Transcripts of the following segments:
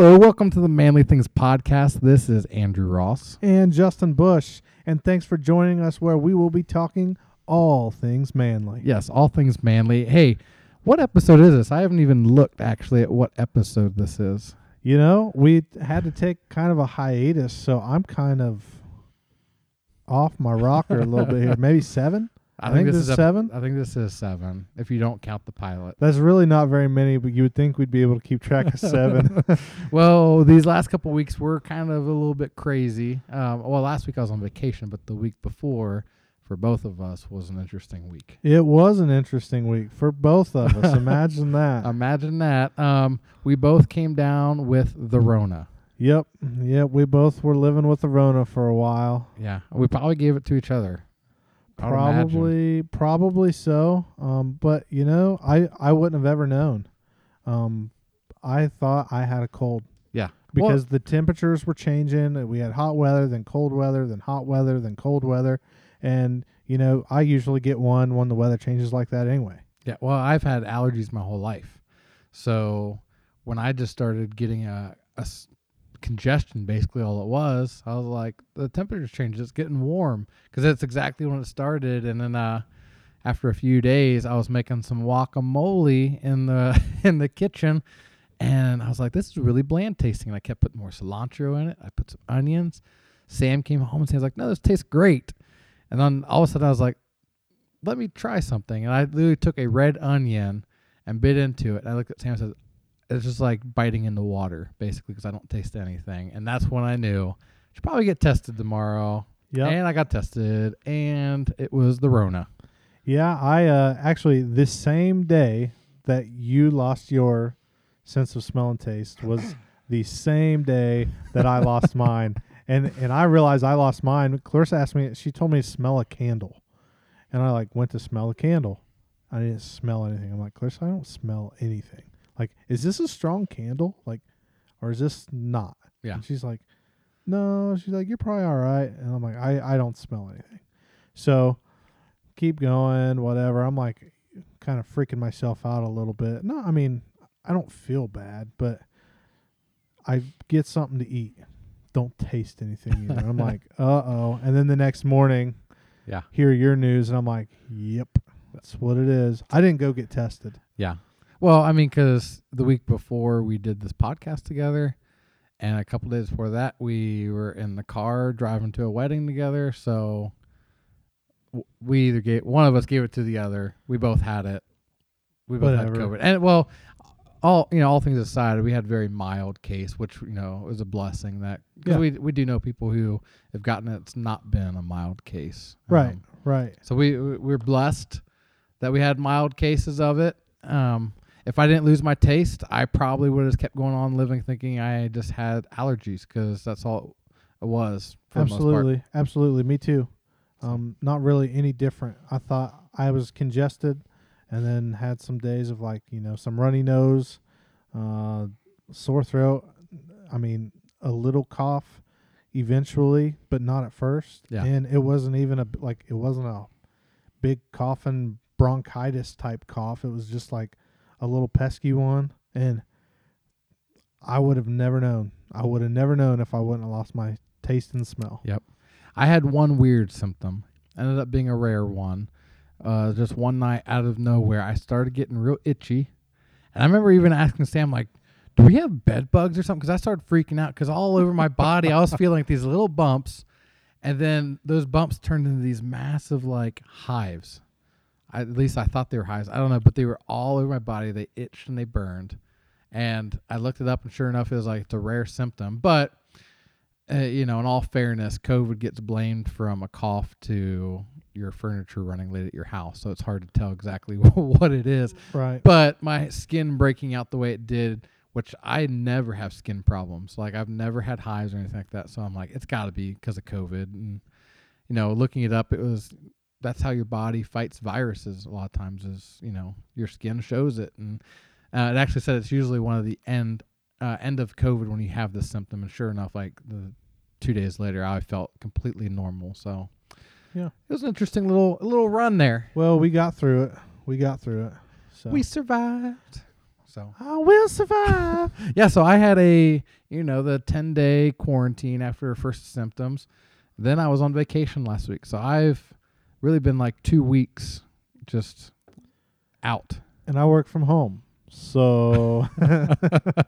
Hello, welcome to the Manly Things Podcast. This is Andrew Ross. and Justin Bush. And thanks for joining us where we will be talking all things manly. Yes, all things manly. Hey, what episode is this? I haven't even looked actually at what episode this is. You know, we had to take kind of a hiatus, so I'm kind of off my rocker a little bit here. Maybe seven? I think this is seven. I think this is seven, if you don't count the pilot. That's really not very many, but you would think we'd be able to keep track of seven. Well, these last couple weeks were kind of a little bit crazy. Um, well, last week I was on vacation, but the week before, for both of us, was an interesting week. it was an interesting week for both of us. Imagine that. Imagine that. Um, we both came down with the Rona. yep. Yep. We both were living with the Rona for a while. Yeah, we probably gave it to each other. Would imagine. Probably, probably so. Um, but you know, I I wouldn't have ever known. Um, I thought I had a cold Yeah, Well, because the temperatures were changing. We had hot weather, then cold weather, then hot weather, then cold weather, and you know, I usually get one when the weather changes like that anyway. Yeah, well, I've had allergies my whole life. So when I just started getting a, a congestion, basically all it was, I was like, the temperature's changed it's getting warm because that's exactly when it started. And then uh, after a few days, I was making some guacamole in the in the kitchen, and I was like, this is really bland tasting. And I kept putting more cilantro in it. I put some onions. Sam came home and he was like, no, this tastes great. And then all of a sudden, I was like let me try something. And I literally took a red onion and bit into it. And I looked at Sam and said, it's just like biting in the water, basically, because I don't taste anything. And that's when I knew I should probably get tested tomorrow. Yeah, And I got tested, and it was the Rona. yeah. I uh, actually this same day that you lost your sense of smell and taste was the same day that I lost mine. And and I realized I lost mine. Clarissa asked me, she told me to smell a candle. And I like went to smell the candle. I didn't smell anything. I'm like, Clarissa, I don't smell anything. Like, is this a strong candle? Like, or is this not? Yeah. And she's like, no. She's like, you're probably all right. And I'm like, I, I don't smell anything. So keep going, whatever. I'm like, kind of freaking myself out a little bit. No, I mean, I don't feel bad, but I get something to eat. Don't taste anything either. I'm like, uh oh. And then the next morning, Yeah. hear your news, and I'm like, yep, that's what it is. I didn't go get tested. Yeah. Well, I mean, because the week before we did this podcast together, and a couple days before that, we were in the car driving to a wedding together. So we either gave one of us gave it to the other. We both had it. We both had Whatever. COVID, and well, all you know, all things aside, we had a very mild case, which you know was a blessing. That because Yeah. we we do know people who have gotten it. It's not been a mild case, Right, Um, right. so we we- we're blessed that we had mild cases of it. Um, if I didn't lose my taste, I probably would have just kept going on living, thinking I just had allergies because that's all it was. For The most Absolutely, absolutely. Me too. Um, not really any different. I thought I was congested, and then had some days of like you know some runny nose, uh, sore throat. I mean, a little cough, eventually, but not at first. Yeah. And it wasn't even a like it wasn't a big coughing bronchitis type cough. It was just like a little pesky one, and I would have never known. I would have never known if I wouldn't have lost my taste and smell. Yep. I had one weird symptom. Ended up being a rare one. Uh, just one night out of nowhere, I started getting real itchy, and I remember even asking Sam like. Do we have bed bugs or something? Because I started freaking out because all over my body I was feeling like these little bumps, and then those bumps turned into these massive like hives. I, at least I thought they were hives. I don't know, but they were all over my body. They itched and they burned. And I looked it up, and sure enough, it was like it's a rare symptom. But uh, you know, in all fairness, COVID gets blamed from a cough to your furniture running late at your house, so it's hard to tell exactly what it is. Right. But my skin breaking out the way it did, which I never have skin problems. Like I've never had hives or anything like that. So I'm like, it's got to be because of COVID. And you know, looking it up, it was that's how your body fights viruses. A lot of times is you know your skin shows it, and uh, it actually said it's usually one of the end uh, end of COVID when you have this symptom. And sure enough, like the two days later, I felt completely normal. So Yeah. it was an interesting little little run there. Well, we got through it. We got through it. So We survived. So I will survive. yeah, so I had a you know the ten day quarantine after first symptoms. Then I was on vacation last week, so I've really been like two weeks just out. and I work from home. So that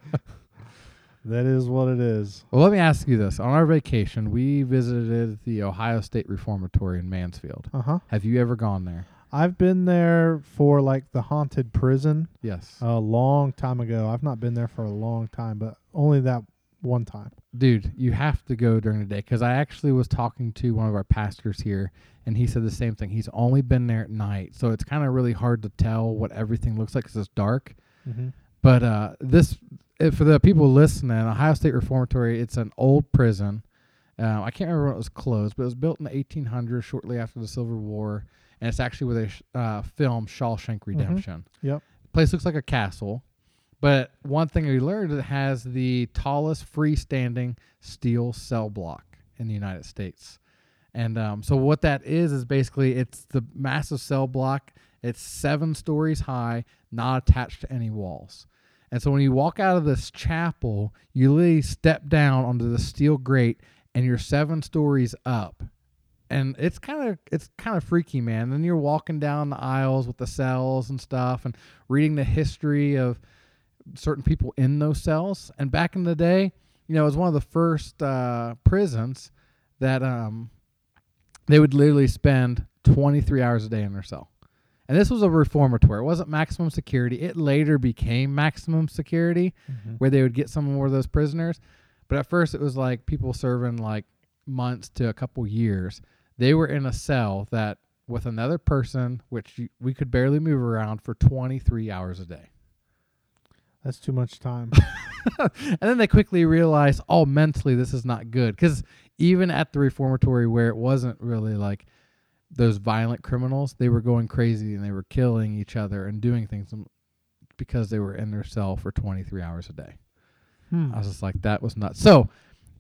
is what it is. Well, let me ask you this: on our vacation, we visited the Ohio State Reformatory in Mansfield. Uh huh. Have you ever gone there? I've been there for like the haunted prison Yes, a long time ago. I've not been there for a long time, but only that one time. dude, you have to go during the day because I actually was talking to one of our pastors here, and he said the same thing. He's only been there at night, so it's kind of really hard to tell what everything looks like because it's dark. Mm-hmm. But uh, this, uh, for the people listening, Ohio State Reformatory, it's an old prison. Uh, I can't remember when it was closed, but it was built in the 1800s, shortly after the Civil War, and it's actually where they sh- uh, filmed Shawshank Redemption. Yep. place looks like a castle, but one thing we learned it has the tallest freestanding steel cell block in the United States. And um, so what that is is basically it's the massive cell block. It's seven stories high, not attached to any walls. And so when you walk out of this chapel, you literally step down onto the steel grate, and you're seven stories up. And it's kind of it's kind of freaky, man. Then you're walking down the aisles with the cells and stuff, and reading the history of certain people in those cells. And back in the day, you know, it was one of the first uh, prisons that um, they would literally spend 23 hours a day in their cell. And this was a reformatory. It wasn't maximum security. It later became maximum security, Mm-hmm. where they would get some more of those prisoners. But at first, it was like people serving like months to a couple years. They were in a cell that with another person, which you, we could barely move around for 23 hours a day. That's too much time. and then they quickly realized, oh, mentally, this is not good. Because even at the reformatory, where it wasn't really like those violent criminals, they were going crazy and they were killing each other and doing things because they were in their cell for 23 hours a day. Hmm. I was just like, that was nuts. So,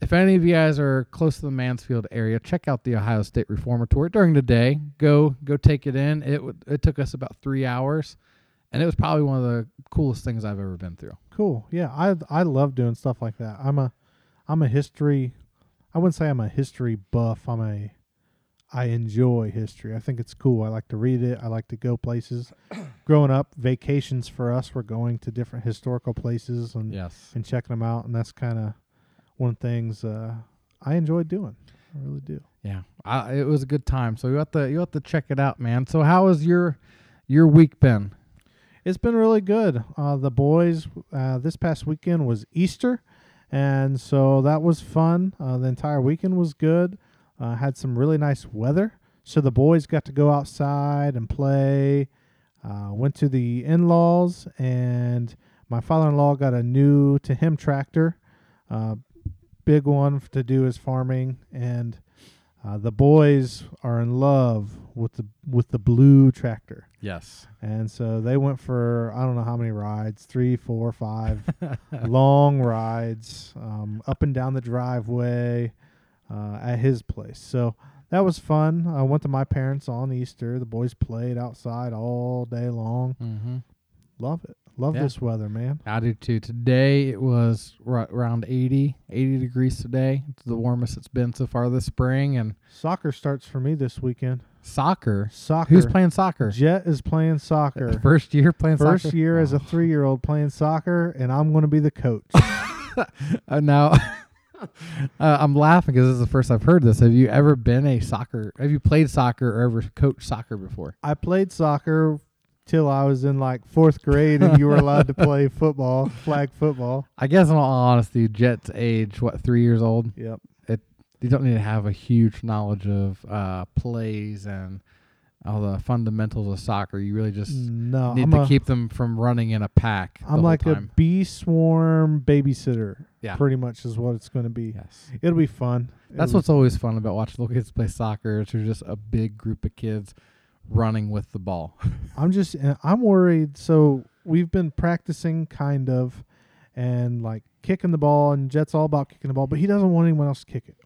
if any of you guys are close to the Mansfield area, check out the Ohio State Reformatory during the day. Go go take it in. It would it took us about three hours, and it was probably one of the coolest things I've ever been through. Cool. Yeah, I I love doing stuff like that. I'm a I'm a history I wouldn't say I'm a history buff. I'm a I enjoy history. I think it's cool. I like to read it. I like to go places. Growing up, vacations for us were going to different historical places and Yes. and checking them out, and that's kind of one of the things uh, I enjoy doing. I really do. Yeah, I, it was a good time. So you have to you have to check it out, man. So how has your your week been? It's been really good. Uh, the boys uh, this past weekend was Easter, and so that was fun. Uh, the entire weekend was good. Uh, had some really nice weather, so the boys got to go outside and play. Uh, went to the in-laws, and my father-in-law got a new to him tractor, uh, big one to do his farming, and uh, the boys are in love with the with the blue tractor. Yes. And so they went for I don't know how many rides, three, four, five long rides um, up and down the driveway uh, at his place. So that was fun. I went to my parents on Easter. The boys played outside all day long. Mm-hmm. Love it. Love Yeah. this weather, man. I do too. Today it was r- around 80, 80 degrees today. It's the warmest it's been so far this spring. And Soccer starts for me this weekend. soccer. Soccer. Who's playing soccer? Jet is playing soccer. First year playing First soccer. year as a Oh. three-year-old playing soccer, and I'm going to be the coach. Uh, now, uh, I'm laughing because this is the first I've heard this. Have you ever been a soccer? Have you played soccer or ever coached soccer before? I played soccer till I was in like fourth grade, and you were allowed to play football, flag football. I guess in all honesty, Jet's age, what, three years old? Yep. It You don't need to have a huge knowledge of uh, plays and all the fundamentals of soccer. You really just No, need I'm, to a, keep them from running in a pack. I'm whole like a bee swarm babysitter. Yeah. Pretty much is what it's going to be. Yes. It'll be fun. That's It'll- what's always fun about watching little kids play soccer. It's just a big group of kids running with the ball. I'm just uh, I'm worried. So we've been practicing kind of, and like kicking the ball, and Jet's all about kicking the ball, but he doesn't want anyone else to kick it.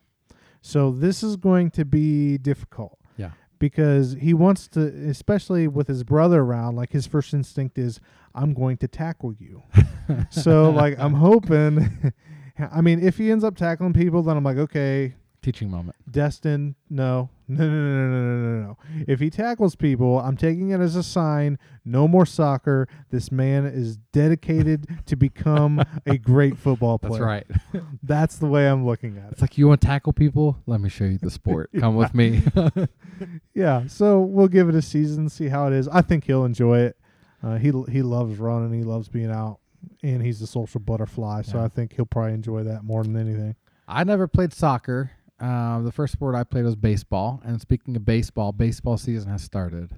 So this is going to be difficult. Yeah. because he wants to, especially with his brother around. Like his first instinct is, "I'm going to tackle you." so like I'm hoping. I mean, if he ends up tackling people, then I'm like, okay, Teaching moment. Justin, no. No, no, no, no, no, no, no. If he tackles people, I'm taking it as a sign. No more soccer. This man is dedicated to become a great football player. That's right. That's the way I'm looking at it. It's like you want to tackle people? Let me show you the sport. Come with me. Yeah. So we'll give it a season, see how it is. I think he'll enjoy it. Uh, he he loves running. He loves being out, and he's a social butterfly. So Yeah. I think he'll probably enjoy that more than anything. I never played soccer. Uh, the first sport I played was baseball. And speaking of baseball, baseball season has started.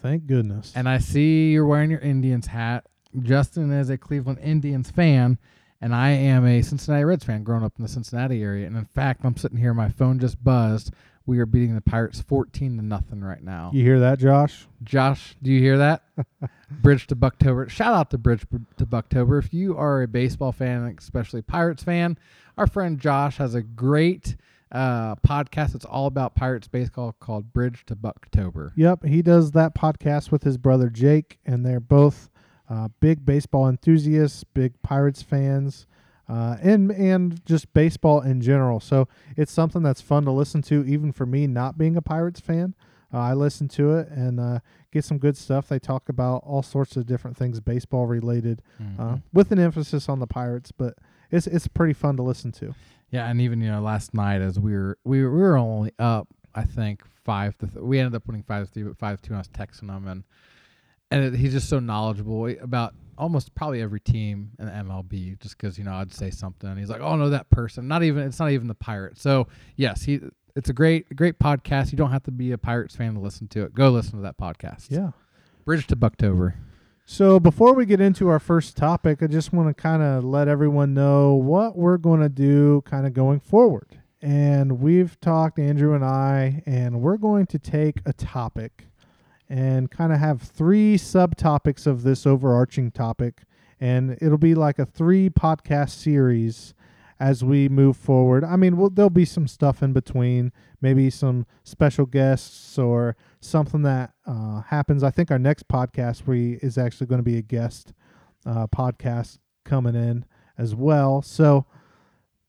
Thank goodness. And I see you're wearing your Indians hat. Justin is a Cleveland Indians fan, and I am a Cincinnati Reds fan, growing up in the Cincinnati area. And in fact, I'm sitting here, my phone just buzzed. We are beating the Pirates 14 to nothing right now. you hear that, Josh? Josh, do you hear that? Bridge to Bucktober. Shout out to Bridge to Bucktober. If you are a baseball fan, especially Pirates fan, our friend Josh has a great uh, podcast. It's all about Pirates baseball called Bridge to Bucktober. Yep, he does that podcast with his brother Jake, and they're both uh, big baseball enthusiasts, big Pirates fans, uh, and and just baseball in general. So it's something that's fun to listen to, even for me not being a Pirates fan. Uh, I listen to it and uh, get some good stuff. They talk about all sorts of different things baseball related, uh, Mhm. with an emphasis on the Pirates. But it's it's pretty fun to listen to. Yeah, and even you know last night as we were we were, we were only up, I think five to th- we ended up winning five to three, but five to two. And I was texting him and and it, he's just so knowledgeable eh, about almost probably every team in the MLB. Just because you know I'd say something, and he's like, "Oh no, that person." Not even it's not even the Pirates. So yes, he it's a great great podcast. You don't have to be a Pirates fan to listen to it. Go listen to that podcast. Yeah. Bridge to Bucktober. So before we get into our first topic, I just want to kind of let everyone know what we're going to do kind of going forward. And we've talked, Andrew and I, and we're going to take a topic and kind of have three subtopics of this overarching topic. And it'll be like a three podcast series as we move forward. I mean, we'll, there'll be some stuff in between, maybe some special guests or something that uh, happens. I think our next podcast we is actually going to be a guest uh, podcast coming in as well. So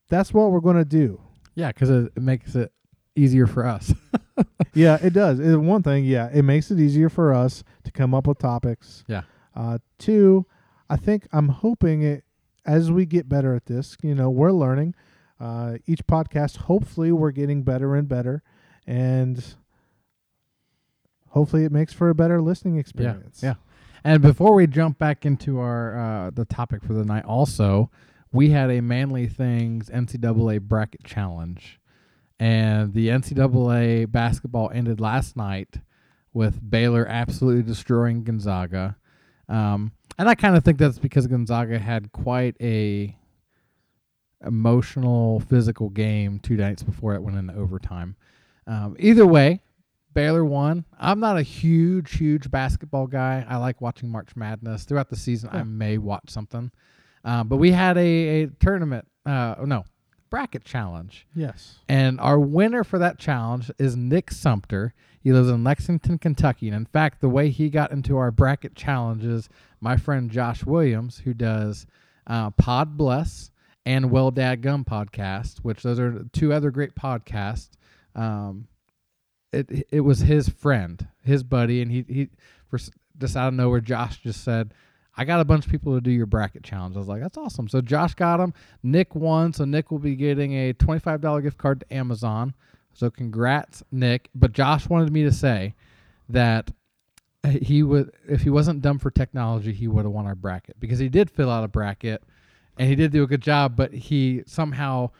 that's what we're going to do. Yeah, because it, makes it easier for us. yeah, it does. It, one thing, yeah, it makes it easier for us to come up with topics. Yeah. Uh, two, I think I'm hoping it as we get better at this. You know, we're learning. Uh, each podcast, hopefully, we're getting better and better, and hopefully, it makes for a better listening experience. yeah. yeah. And before we jump back into our uh, the topic for the night, also we had a Manly Things NCAA bracket challenge, and the NCAA basketball ended last night with Baylor absolutely destroying Gonzaga. Um, and I kind of think that's because Gonzaga had quite a emotional, physical game two nights before it went into overtime. Um, either way, Baylor won. I'm not a huge, huge basketball guy. I like watching March Madness throughout the season. I may watch something, um, but we had a, a tournament. Uh, no, bracket challenge, Yes. and our winner for that challenge is Nick Sumter. He lives in Lexington, Kentucky, and in fact, the way he got into our bracket challenge is my friend Josh Williams, who does uh, Pod Bless and Well Dad Gum podcast, which those are two other great podcasts. Um, it it was his friend, his buddy, and he he for just out of nowhere, Josh just said, "I got a bunch of people to do your bracket challenge." I was like, "That's awesome!" So Josh got him. Nick won, so Nick will be getting a twenty five dollar gift card to Amazon. So congrats, Nick. But Josh wanted me to say that he would if he wasn't dumb for technology, he would have won our bracket because he did fill out a bracket and he did do a good job, but he somehow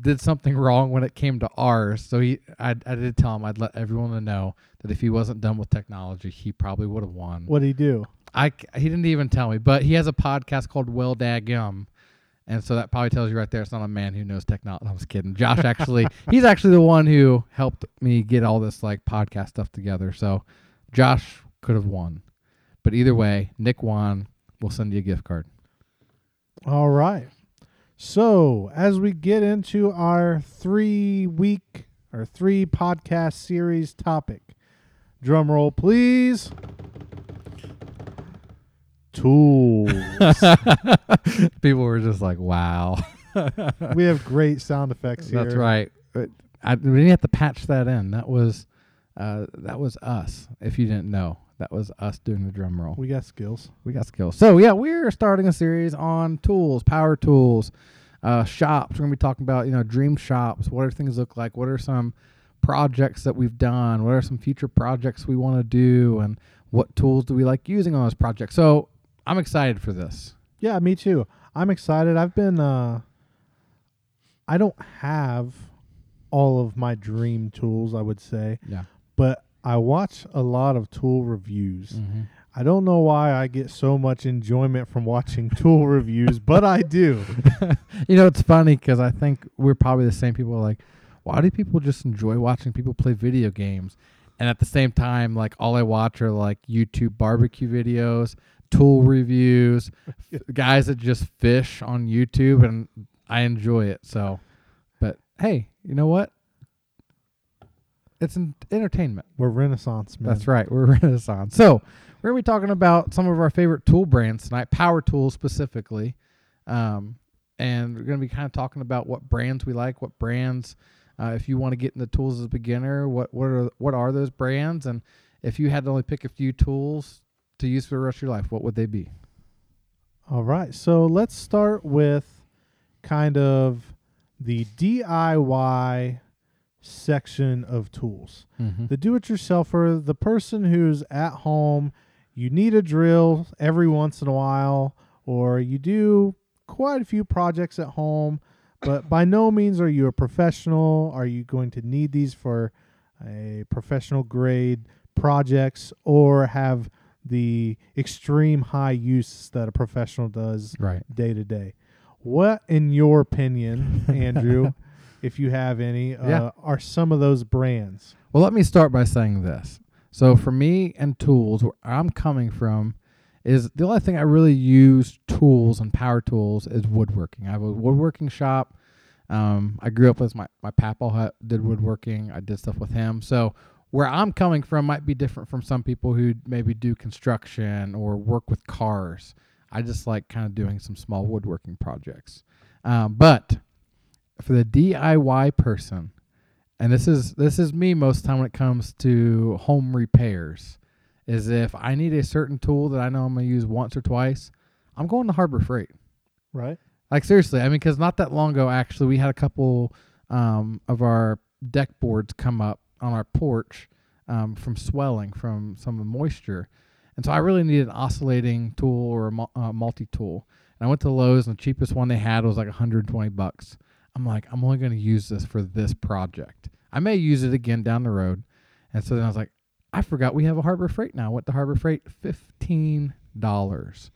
did something wrong when it came to ours. So he, I, I did tell him I'd let everyone know that if he wasn't done with technology, he probably would have won. What did he do? I he didn't even tell me, but he has a podcast called Well Daggum. And so that probably tells you right there it's not a man who knows technology. I'm just kidding. Josh actually, he's actually the one who helped me get all this like podcast stuff together. So Josh could have won. But either way, Nick won. We'll send you a gift card. All right. So, as we get into our three week or three podcast series topic, Drum roll, please. Tools. People were just like, "Wow." we have great sound effects here. That's right. But I, we didn't have to patch that in. That was uh, that was us. If you didn't know, that was us doing the drum roll. We got skills. We got skills. So yeah, we're starting a series on tools, power tools, uh, shops. We're gonna be talking about you know dream shops. What do things look like? What are some projects that we've done? What are some future projects we want to do? And what tools do we like using on those projects? So I'm excited for this. Yeah, me too. I'm excited. I've been uh I don't have all of my dream tools, I would say, Yeah. but I watch a lot of tool reviews. Mm-hmm. I don't know why I get so much enjoyment from watching tool reviews, but I do. you know, it's funny because I think we're probably the same people. Like, why do people just enjoy watching people play video games? And at the same time, like all I watch are like YouTube barbecue videos, tool reviews, guys that just fish on YouTube, and I enjoy it. So, but hey, you know what? It's an entertainment. We're Renaissance men. That's right. We're Renaissance. So we're gonna be talking about some of our favorite tool brands tonight, power tools specifically, um, and we're gonna be kind of talking about what brands we like, what brands. Uh, if you want to get into tools as a beginner, what what are what are those brands? And if you had to only pick a few tools to use for the rest of your life, what would they be? All right. So let's start with kind of the DIY section of tools. Mm-hmm. The do it yourselfer, the person who's at home, you need a drill every once in a while, or you do quite a few projects at home, but by no means are you a professional. Are you going to need these for a professional grade projects or have the extreme high use that a professional does Right. day to day? What, in your opinion, Andrew, if you have any, uh, Yeah. are some of those brands? Well, let me start by saying this. So, for me and tools, where I'm coming from is the only thing I really use tools and power tools is woodworking. I have a woodworking shop. Um, I grew up with my my papa did woodworking. I did stuff with him. So, where I'm coming from might be different from some people who maybe do construction or work with cars. I just like kind of doing some small woodworking projects. Um, but for the DIY person, and this is this is me most of the time when it comes to home repairs is if i need a certain tool that i know i'm going to use once or twice i'm going to harbor freight Right. like seriously i mean because not that long ago actually we had a couple um, of our deck boards come up on our porch um, from swelling from some moisture and so i really needed an oscillating tool or a uh, multi-tool and i went to lowes and the cheapest one they had was like 120 bucks i'm like i'm only going to use this for this project. I may use it again down the road. And so then i was like i forgot we have a harbor freight now. What the harbor freight $15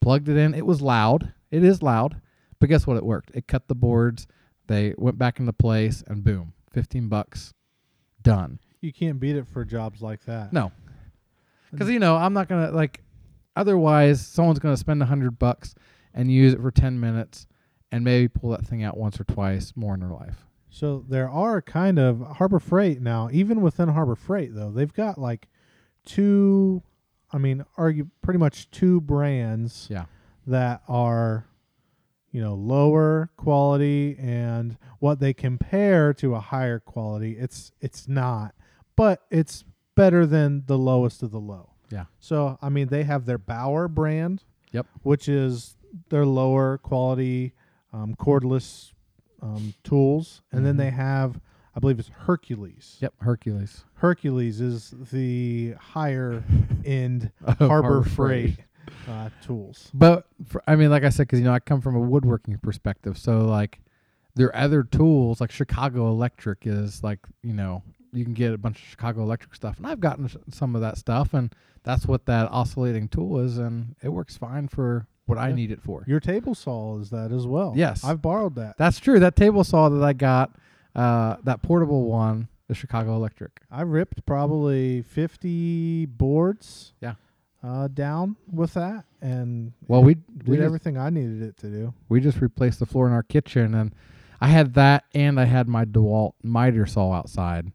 plugged it in. It was loud. It is loud. But guess what it worked? It cut the boards. They went back into place and boom 15 bucks. Done. You can't beat it for jobs like that. no. Because you know i'm not gonna like otherwise someone's gonna spend a hundred bucks and use it for 10 minutes and maybe pull that thing out once or twice more in their life So there are kind of Harbor Freight now, even within Harbor Freight though, they've got like two I mean, argue pretty much two brands yeah that are you know, lower quality and what they compare to a higher quality. It's it's not, but it's better than the lowest of the low. Yeah. So, I mean, they have their Bauer brand, Yep. which is their lower quality um, cordless um, tools, and then they have, I believe it's Hercules. yep hercules. Hercules is the higher end Of Harbor Freight. uh, tools. But for, I mean, like I said, because you know I come from a woodworking perspective, so like there are other tools like Chicago Electric is like you know you can get a bunch of Chicago Electric stuff, and I've gotten s- some of that stuff, and that's what that oscillating tool is, and it works fine for what I need it for. Your table saw is that as well. Yes. I've borrowed that. That's true. That table saw that I got, uh, that portable one, the Chicago Electric. I ripped probably 50 boards Yeah. uh, down with that and Well, we did we just, everything I needed it to do. we just replaced the floor in our kitchen, and I had that, and I had my Dewalt miter saw outside,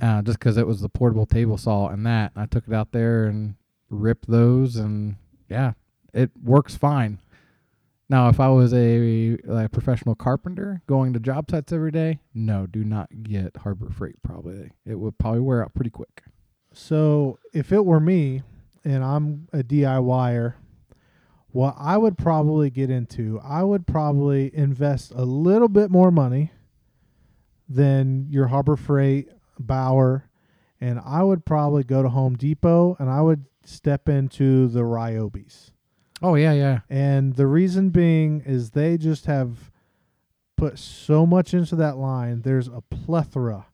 uh, just because it was the portable table saw and that. And I took it out there and ripped those, and yeah, it works fine. Now, if I was a like professional carpenter going to job sites every day, no, do not get Harbor Freight. Probably it would probably wear out pretty quick. So if it were me and I'm a DIYer, what I would probably get into, I would probably invest a little bit more money than your Harbor Freight, Bauer, and I would probably go to Home Depot and I would step into the Ryobis. Oh yeah, yeah. And the reason being is they just have put so much into that line. There's a plethora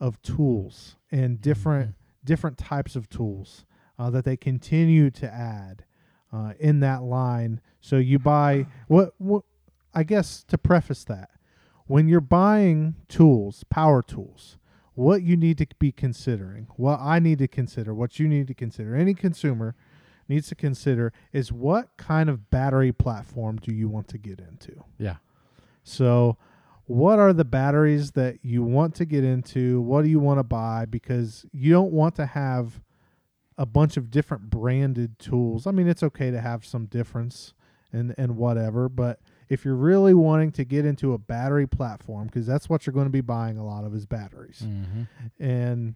of tools and different different types of tools uh, that they continue to add uh, in that line. So you buy what what I guess to preface that when you're buying tools, power tools, what you need to be considering, what I need to consider, what you need to consider, any consumer needs to consider is what kind of battery platform do you want to get into? Yeah. So, what are the batteries that you want to get into? What do you want to buy? Because you don't want to have a bunch of different branded tools. I mean, it's okay to have some difference and and whatever, but if you're really wanting to get into a battery platform, because that's what you're going to be buying a lot of is batteries, Mm-hmm. and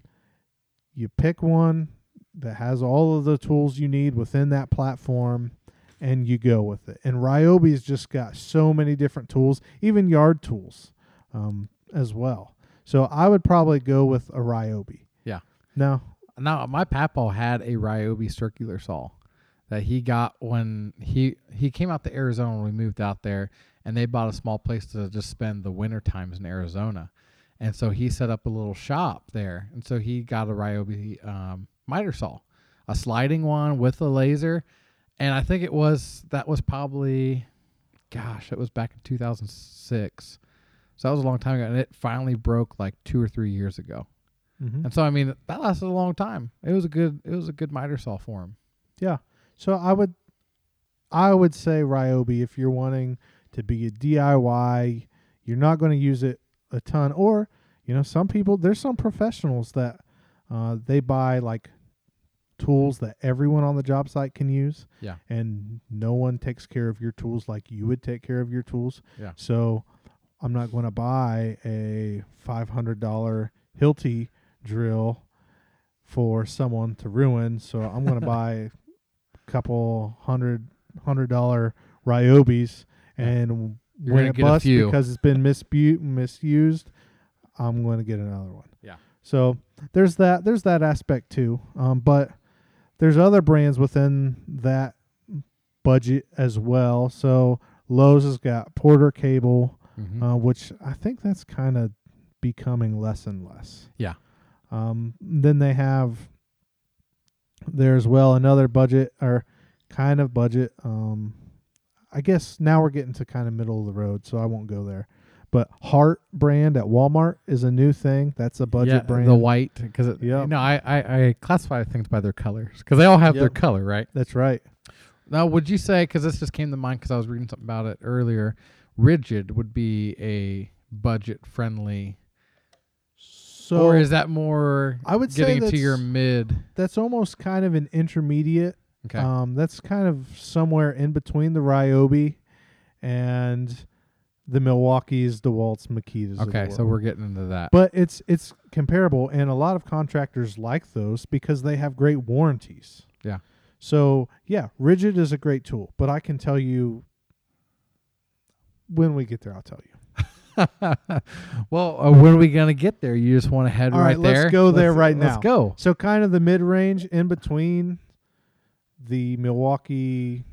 you pick one that has all of the tools you need within that platform and you go with it. And Ryobi's just got so many different tools, even yard tools um, as well. So I would probably go with a Ryobi. Yeah. No. Now my papaw had a Ryobi circular saw that he got when he he came out to Arizona when we moved out there, and they bought a small place to just spend the winter times in Arizona, and so he set up a little shop there, and so he got a Ryobi um, miter saw, a sliding one with a laser, and I think it was that was probably, gosh, it was back in 2006, so that was a long time ago, and it finally broke like two or three years ago. Mm-hmm. And so I mean that lasted a long time. It was a good it was a good miter saw for him. Yeah. So I would I would say Ryobi if you're wanting to be a DIY, you're not going to use it a ton or you know some people there's some professionals that uh, they buy like tools that everyone on the job site can use. Yeah. And no one takes care of your tools like you would take care of your tools. Yeah. So I'm not going to buy a $500 Hilti drill for someone to ruin. So I'm going to buy a couple hundred hundred dollar Ryobis and You're when it busts because it's been misbu- misused, I'm going to get another one. Yeah. So there's that there's that aspect too. Um, but there's other brands within that budget as well. So Lowe's has got Porter Cable, Mm-hmm. uh, which I think that's kind of becoming less and less. Yeah. Um, then they have there as well another budget or kind of budget. Um, I guess now we're getting to kind of middle of the road, so I won't go there. But Hart brand at Walmart is a new thing. That's a budget yeah, brand. the white because Yep. you know I, I I classify things by their colors because they all have their color right. That's right. Now would you say because this just came to mind because I was reading something about it earlier, Ridgid would be a budget friendly, So or is that more I would say getting to your mid? that's almost kind of an intermediate. Okay, Um, that's kind of somewhere in between the Ryobi and the Milwaukee's, DeWalt's, Makitas. of the okay, so we're getting into that. But it's it's comparable, and a lot of contractors like those because they have great warranties. Yeah. So yeah, Ridgid is a great tool, but I can tell you when we get there, I'll tell you. well, uh, when are we gonna get there? You just want to head All right right, let's there. go there right now. Let's go. So kind of the mid range in between the Milwaukee,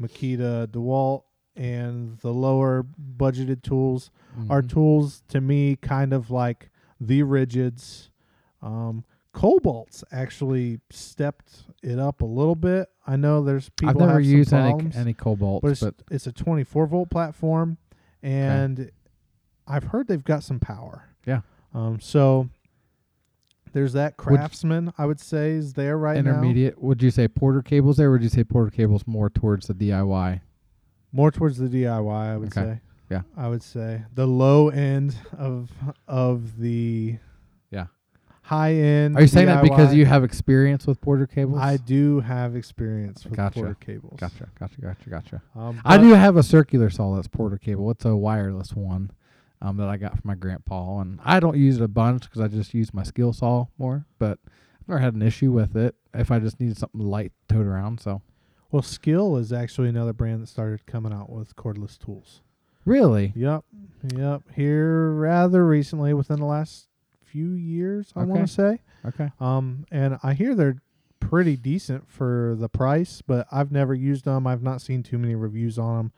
Makita, DeWalt, and the lower budgeted tools are Mhm. tools to me kind of like the Ridgids. Um, Kobalt's actually stepped it up a little bit. I know there's people I've never have used any problems, any Kobalt, but but, it's, it's a 24 volt platform, and I've heard they've got some power. Yeah. Um. So there's that craftsman. I would say is there right now. intermediate. Would you say Porter cables there? or Would you say Porter cables more towards the DIY? More towards the DIY. I would Okay. say. Yeah. I would say the low end of of the Yeah. high end. Are you saying that because DIY. you have experience with Porter cables? I do have experience with Gotcha. Porter cables. Gotcha, gotcha, gotcha, gotcha. Um, I but- do have a circular saw that's Porter cable. It's a wireless one um, that I got from my grandpa, and I don't use it a bunch because I just use my skill saw more. But I've never had an issue with it if I just needed something light to tote around. So Well, Skil is actually another brand that started coming out with cordless tools. really, Yep, yep. Here rather recently, within the last few years, I Okay. want to say. okay, Um, and I hear they're pretty decent for the price, but I've never used them. I've not seen too many reviews on them,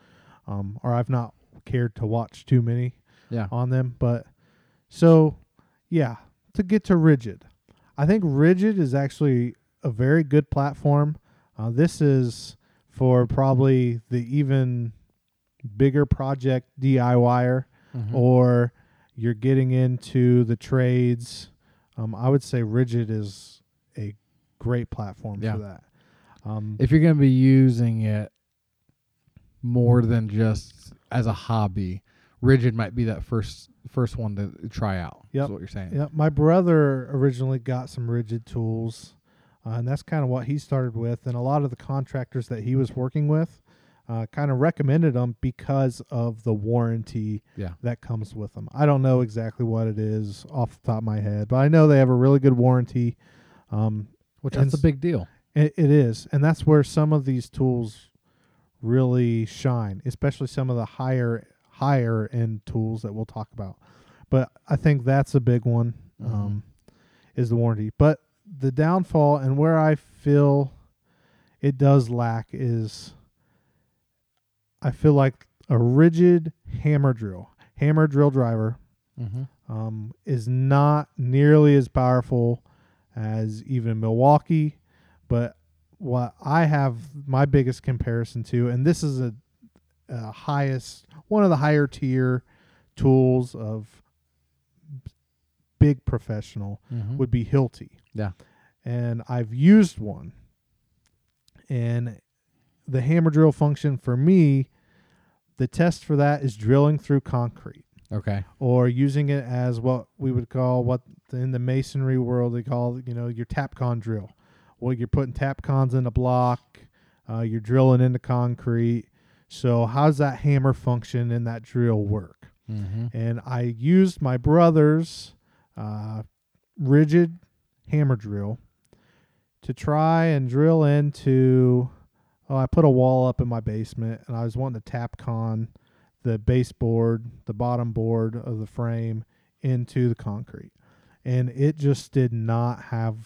um, or I've not cared to watch too many yeah, on them. But so, yeah, to get to Ridgid, I think Ridgid is actually a very good platform. Uh, this is for probably the even bigger project DIYer, Mhm. or you're getting into the trades. Um, I would say Ridgid is a great platform Yeah. for that. Um, if you're going to be using it more than just as a hobby, Ridgid might be that first first one to try out. Is what you're saying. Yeah, my brother originally got some Ridgid tools, uh, and that's kind of what he started with. And a lot of the contractors that he was working with uh, kind of recommended them because of the warranty Yeah. that comes with them. I don't know exactly what it is off the top of my head, but I know they have a really good warranty. Um, Which that's a big deal. it, it is, and that's where some of these tools really shine, especially some of the higher higher end tools that we'll talk about. But I think that's a big one, Mhm. um, is the warranty. But the downfall and where I feel it does lack is I feel like a Ridgid hammer drill, hammer drill driver Mm-hmm. um, is not nearly as powerful as even Milwaukee. But what I have my biggest comparison to, and this is a, a highest, one of the higher tier tools of big professional Mm-hmm. would be Hilti. Yeah. And I've used one. And the hammer drill function for me, the test for that is drilling through concrete Okay. or using it as what we would call what in the masonry world they call you know your tapcon drill. Well, you're putting tapcons in a block, uh, you're drilling into concrete. So how's that hammer function and that drill work? Mm-hmm. And I used my brother's uh, Ridgid hammer drill to try and drill into. Oh, I put a wall up in my basement, and I was wanting to tap con the baseboard, the bottom board of the frame into the concrete. And it just did not have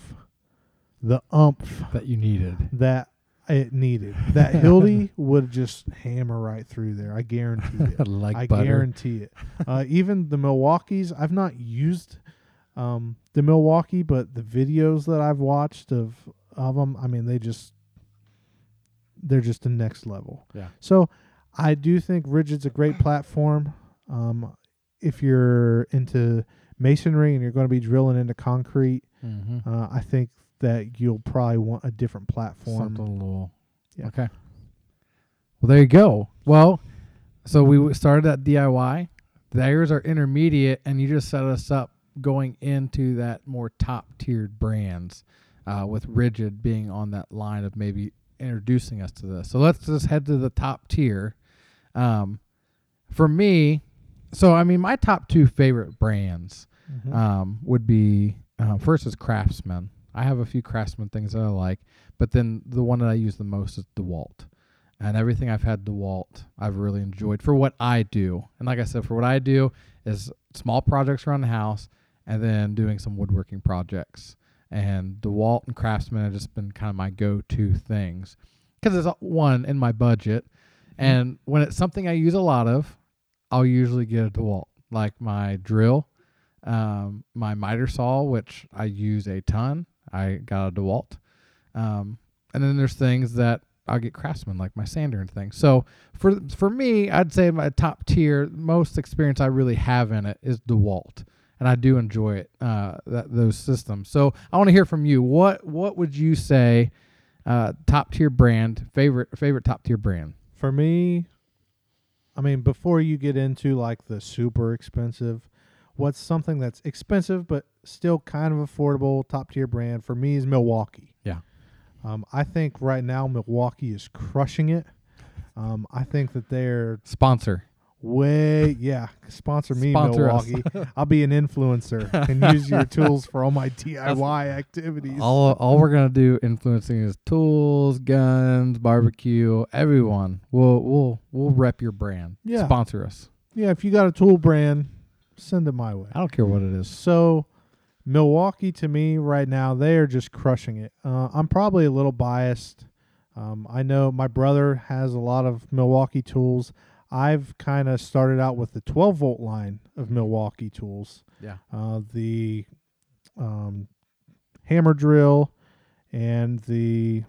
the umph That you needed. that it needed. That Hilti would just hammer right through there. I guarantee it. like I butter. guarantee it. Uh, even the Milwaukee's, I've not used um, the Milwaukee, but the videos that I've watched of of them, I mean, they just they're just the next level. Yeah. So I do think Ridgid's a great platform. Um, if you're into masonry and you're going to be drilling into concrete, Mm-hmm. uh, I think that you'll probably want a different platform. Something a little. Yeah. Okay. Well, there you go. Well, so we started at DIY. There's our intermediate, and you just set us up going into that more top tiered brands, uh, with Ridgid being on that line of maybe introducing us to this. So let's just head to the top tier. Um, for me, so I mean, my top two favorite brands Mhm. um, would be uh, first is Craftsman. I have a few Craftsman things that I like, but then the one that I use the most is DeWalt. And everything I've had DeWalt, I've really enjoyed for what I do. And like I said, for what I do is small projects around the house and then doing some woodworking projects. And DeWalt and Craftsman have just been kind of my go-to things because it's uh, one in my budget. And when it's something I use a lot of, I'll usually get a DeWalt, like my drill, um, my miter saw, which I use a ton. I got a DeWalt. Um, and then there's things that I'll get Craftsman, like my sander and things. So for for me, I'd say my top tier, most experience I really have in it is DeWalt, and I do enjoy it. Uh, that those systems. So I want to hear from you. What what would you say? Uh, top tier brand, favorite favorite top tier brand. For me, I mean, before you get into like the super expensive, what's something that's expensive but still kind of affordable, top tier brand for me is Milwaukee. Yeah. Um, I think right now Milwaukee is crushing it. Um, I think that they're Sponsor. Way yeah sponsor me Sponsor. Milwaukee. I'll be an influencer and use your tools for all my DIY activities. All all we're gonna do influencing is tools, guns, barbecue. Everyone, we'll we'll we'll rep your brand. Yeah. Sponsor us. yeah, if you got a tool brand, send it my way. I don't care what it is. So, Milwaukee to me right now, they are just crushing it. Uh, I'm probably a little biased. Um, I know my brother has a lot of Milwaukee tools. I've kind of started out with the 12 volt line of Milwaukee tools. Yeah. Uh, the um, hammer drill and the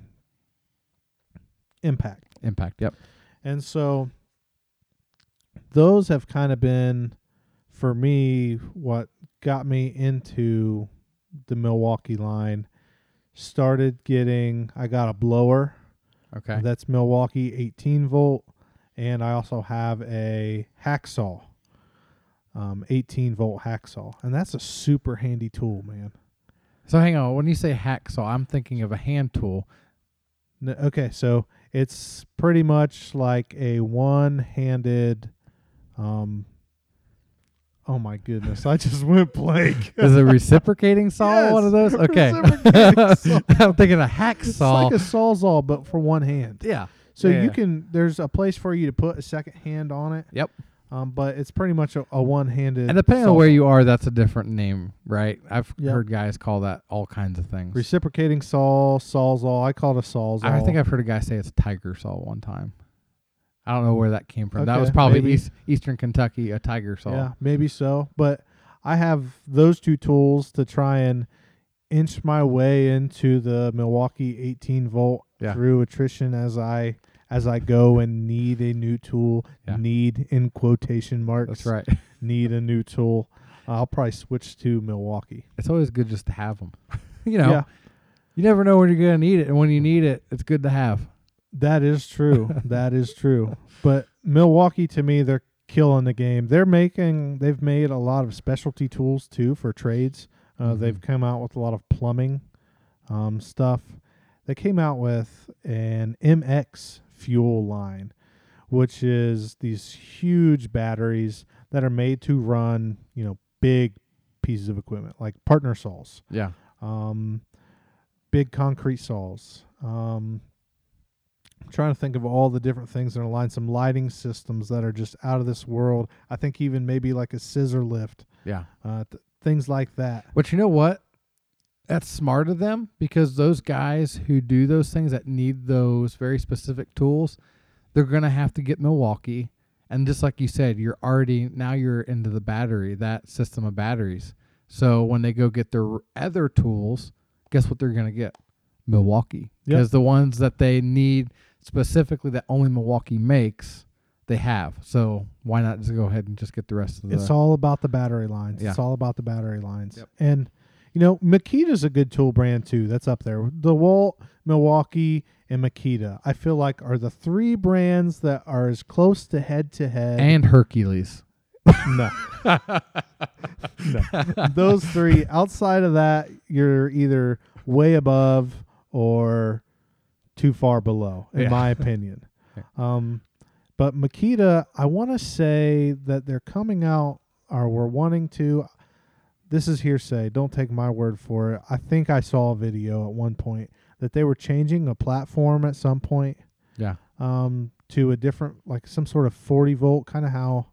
impact. Impact. Yep. And so those have kind of been for me what got me into the Milwaukee line. Started getting I got a blower Okay. that's Milwaukee 18 volt and I also have a hacksaw. Um, 18 volt hacksaw. And that's a super handy tool, man. So hang on. When you say hacksaw, I'm thinking of a hand tool. N- Okay, so it's pretty much like a one-handed. Um. Oh my goodness! I just went blank. Is a reciprocating saw Yes, one of those? Okay. I'm thinking a hacksaw. it's like a sawzall, but for one hand. yeah. So Yeah, you can. There's a place for you to put a second hand on it. Yep. Um, but it's pretty much a, a one-handed. And depending on where you are, that's a different name, right? I've Yep. heard guys call that all kinds of things. reciprocating saw, sawzall. I call it a sawzall. I think I've heard a guy say it's a tiger saw one time. I don't know where that came from. that was probably. East, Eastern Kentucky, a tiger saw. Yeah, maybe so. But I have those two tools to try and inch my way into the Milwaukee 18 volt Yeah. through attrition as I as I go and need a new tool. Yeah. Need in quotation marks. That's right. Need a new tool. I'll probably switch to Milwaukee. It's always good just to have them. you know, Yeah, you never know when you're going to need it. And when you need it, it's good to have. that is true. that is true. But Milwaukee to me, they're killing the game. They're making they've made a lot of specialty tools too for trades. Uh, Mhm. They've come out with a lot of plumbing um, stuff. They came out with an MX fuel line, which is these huge batteries that are made to run, you know, big pieces of equipment like partner saws, Yeah. um, big concrete saws. Um, I'm trying to think of all the different things in a line. Some lighting systems that are just out of this world. I think even maybe like a scissor lift, Yeah. uh, th- things like that. But you know what? That's smart of them because those guys who do those things that need those very specific tools, they're going to have to get Milwaukee. And just like you said, you're already now you're into the battery, that system of batteries. So when they go get their other tools, guess what they're going to get? Milwaukee. Yep. Because the ones that they need specifically that only Milwaukee makes, they have. So why not just go ahead and just get the rest of the It's all about the battery lines. Yeah. It's all about the battery lines. Yep. And you know, Makita's a good tool brand too. That's up there. DeWalt, Milwaukee, and Makita. I feel like are the three brands that are as close to head to head. and Hercules. no, no, those three. Outside of that, you're either way above or too far below, in Yeah. my opinion. Um, but Makita, I want to say that they're coming out, or we're wanting to. This is hearsay. Don't take my word for it. I think I saw a video at one point that they were changing a platform at some point Yeah. um, to a different, like some sort of 40 volt, kind of how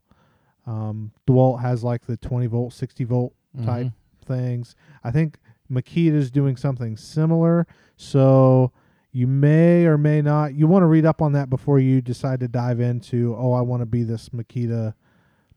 um, DeWalt has like the 20 volt, 60 volt type Mhm. things. I think Makita's doing something similar. So you may or may not, you want to read up on that before you decide to dive into, oh, I want to be this Makita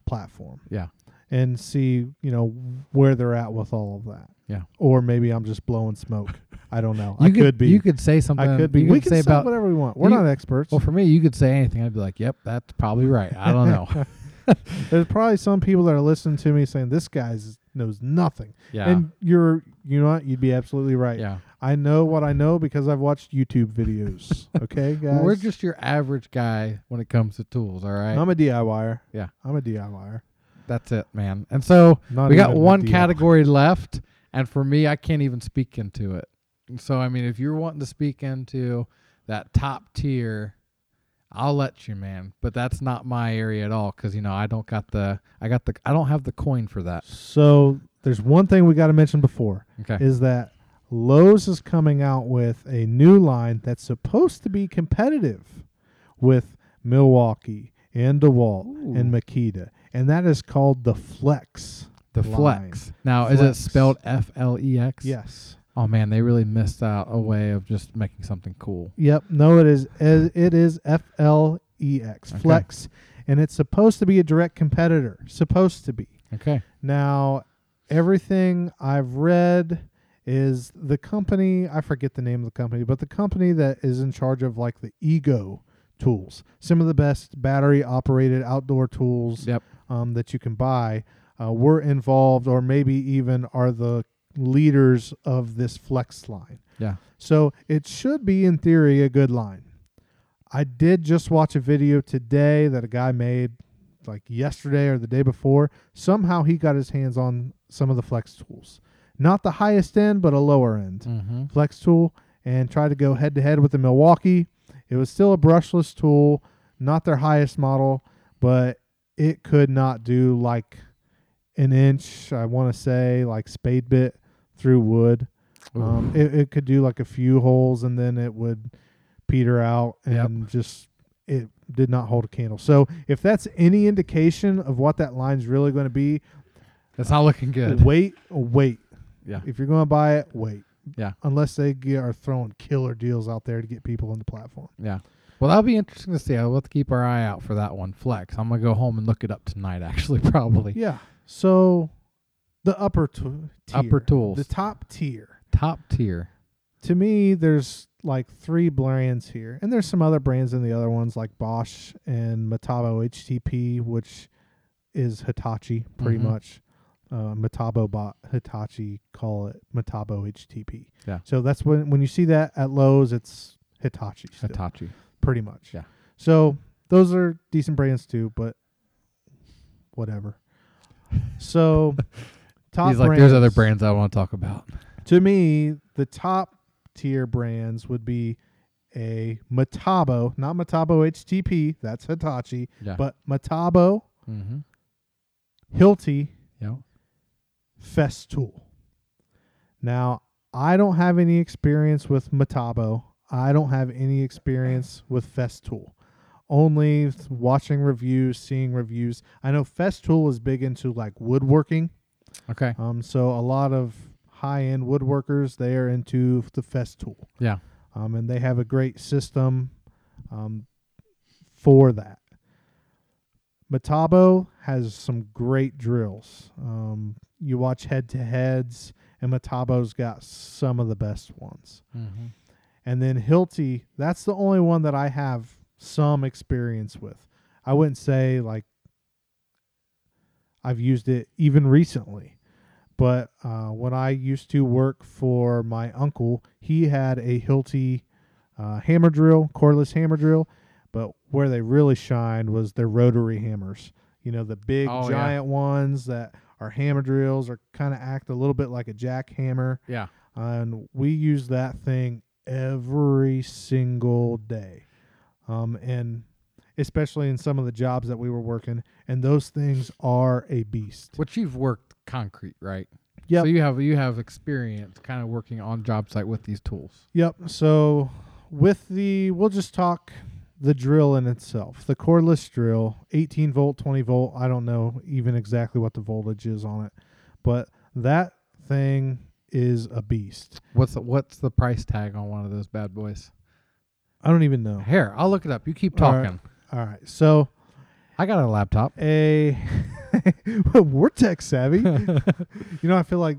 platform Yeah. And see, you know, where they're at with all of that. Yeah. Or maybe I'm just blowing smoke. I don't know. You I could, be. You could say something. I could be. We could can say say about. whatever we want. We're you- not experts. Well, for me, you could say anything. I'd be like, "Yep, that's probably right." I don't know. There's probably some people that are listening to me saying this guy knows nothing. yeah. And you're, you know what? You'd be absolutely right. yeah. I know what I know because I've watched YouTube videos. okay, guys. We're just your average guy when it comes to tools. All right. I'm a DIYer. Yeah. I'm a DIYer. That's it, man. And so Not we got one category left, and for me, I can't even speak into it. So I mean, if you're wanting to speak into that top tier, I'll let you, man. But that's not my area at all because you know I don't got the I got the I don't have the coin for that. So there's one thing we got to mention before Okay. is that Lowe's is coming out with a new line that's supposed to be competitive with Milwaukee and DeWalt and Ooh. Makita, and that is called the Flex. the line. flex. Now is it Flex. spelled F L E X? Yes. Oh man, they really missed out a way of just making something cool. Yep. No, it is. It is F L E X Okay. Flex, and it's supposed to be a direct competitor. Supposed to be. Okay. Now, everything I've read is the company, I forget the name of the company, but the company that is in charge of like the Ego tools, some of the best battery operated outdoor tools Yep. Um, that you can buy, uh, were involved or maybe even are the leaders of this Flex line. Yeah. So it should be, in theory, a good line. I did just watch a video today that a guy made like yesterday or the day before. Somehow he got his hands on some of the flex tools. Not the highest end, but a lower end Mm-hmm. flex tool and tried to go head to head with the Milwaukee. It was still a brushless tool, not their highest model, but it could not do like an inch, I want to say, like spade bit through wood. Um, it, it could do like a few holes and then it would peter out Yep. and just it did not hold a candle. So if that's any indication of what that line's really going to be, It's not looking good. wait, wait. Yeah. If you're going to buy it, wait. Yeah. Unless they are throwing killer deals out there to get people on the platform. Yeah. Well, that'll be interesting to see. I'll have to keep our eye out for that one. Flex. I'm gonna go home and look it up tonight. Actually, probably. Yeah. So the upper t- tier, Upper tools. the top tier. Top tier. To me, there's like three brands here, and there's some other brands in the other ones like Bosch and Metabo HTP, which is Hitachi pretty Mhm. much. Uh, Metabo bought Hitachi, call it Metabo HTP. Yeah. So that's when when you see that at Lowe's, it's Hitachi. Still. Hitachi. Pretty much. Yeah. So those are decent brands too, but whatever. So top He's like, there's other brands- brands I want to talk about. To me, the top tier brands would be a Metabo, not Metabo HTP, that's Hitachi, Yeah. but Metabo, mm-hmm. Hilti, Yeah. Festool. Now, I don't have any experience with Metabo. I don't have any experience with Festool. Only watching reviews, seeing reviews. I know Festool is big into like woodworking. Okay. Um, so a lot of high-end woodworkers they are into the Festool. Yeah. Um, and they have a great system um, for that. Metabo has some great drills. Um, you watch head to heads, and Metabo's got some of the best ones. Mm-hmm. And then Hilti, that's the only one that I have some experience with. I wouldn't say like I've used it even recently, but uh, when I used to work for my uncle, he had a Hilti uh, hammer drill, cordless hammer drill. But where they really shined was their rotary hammers. You know, the big Oh, yeah. giant ones that are hammer drills or kind of act a little bit like a jackhammer Yeah. and we use that thing every single day um, and especially in some of the jobs that we were working and those things are a beast Which you've worked concrete, right? Yep. So you have you have experience kind of working on job site with these tools. yep so with the we'll just talk the drill in itself the cordless drill 18 volt 20 volt i don't know even exactly what the voltage is on it but that thing is a beast What's the, what's the price tag on one of those bad boys? i don't even know Here, I'll look it up. You keep All right. talking. all right so I got a laptop. a we're tech savvy. you know, I feel like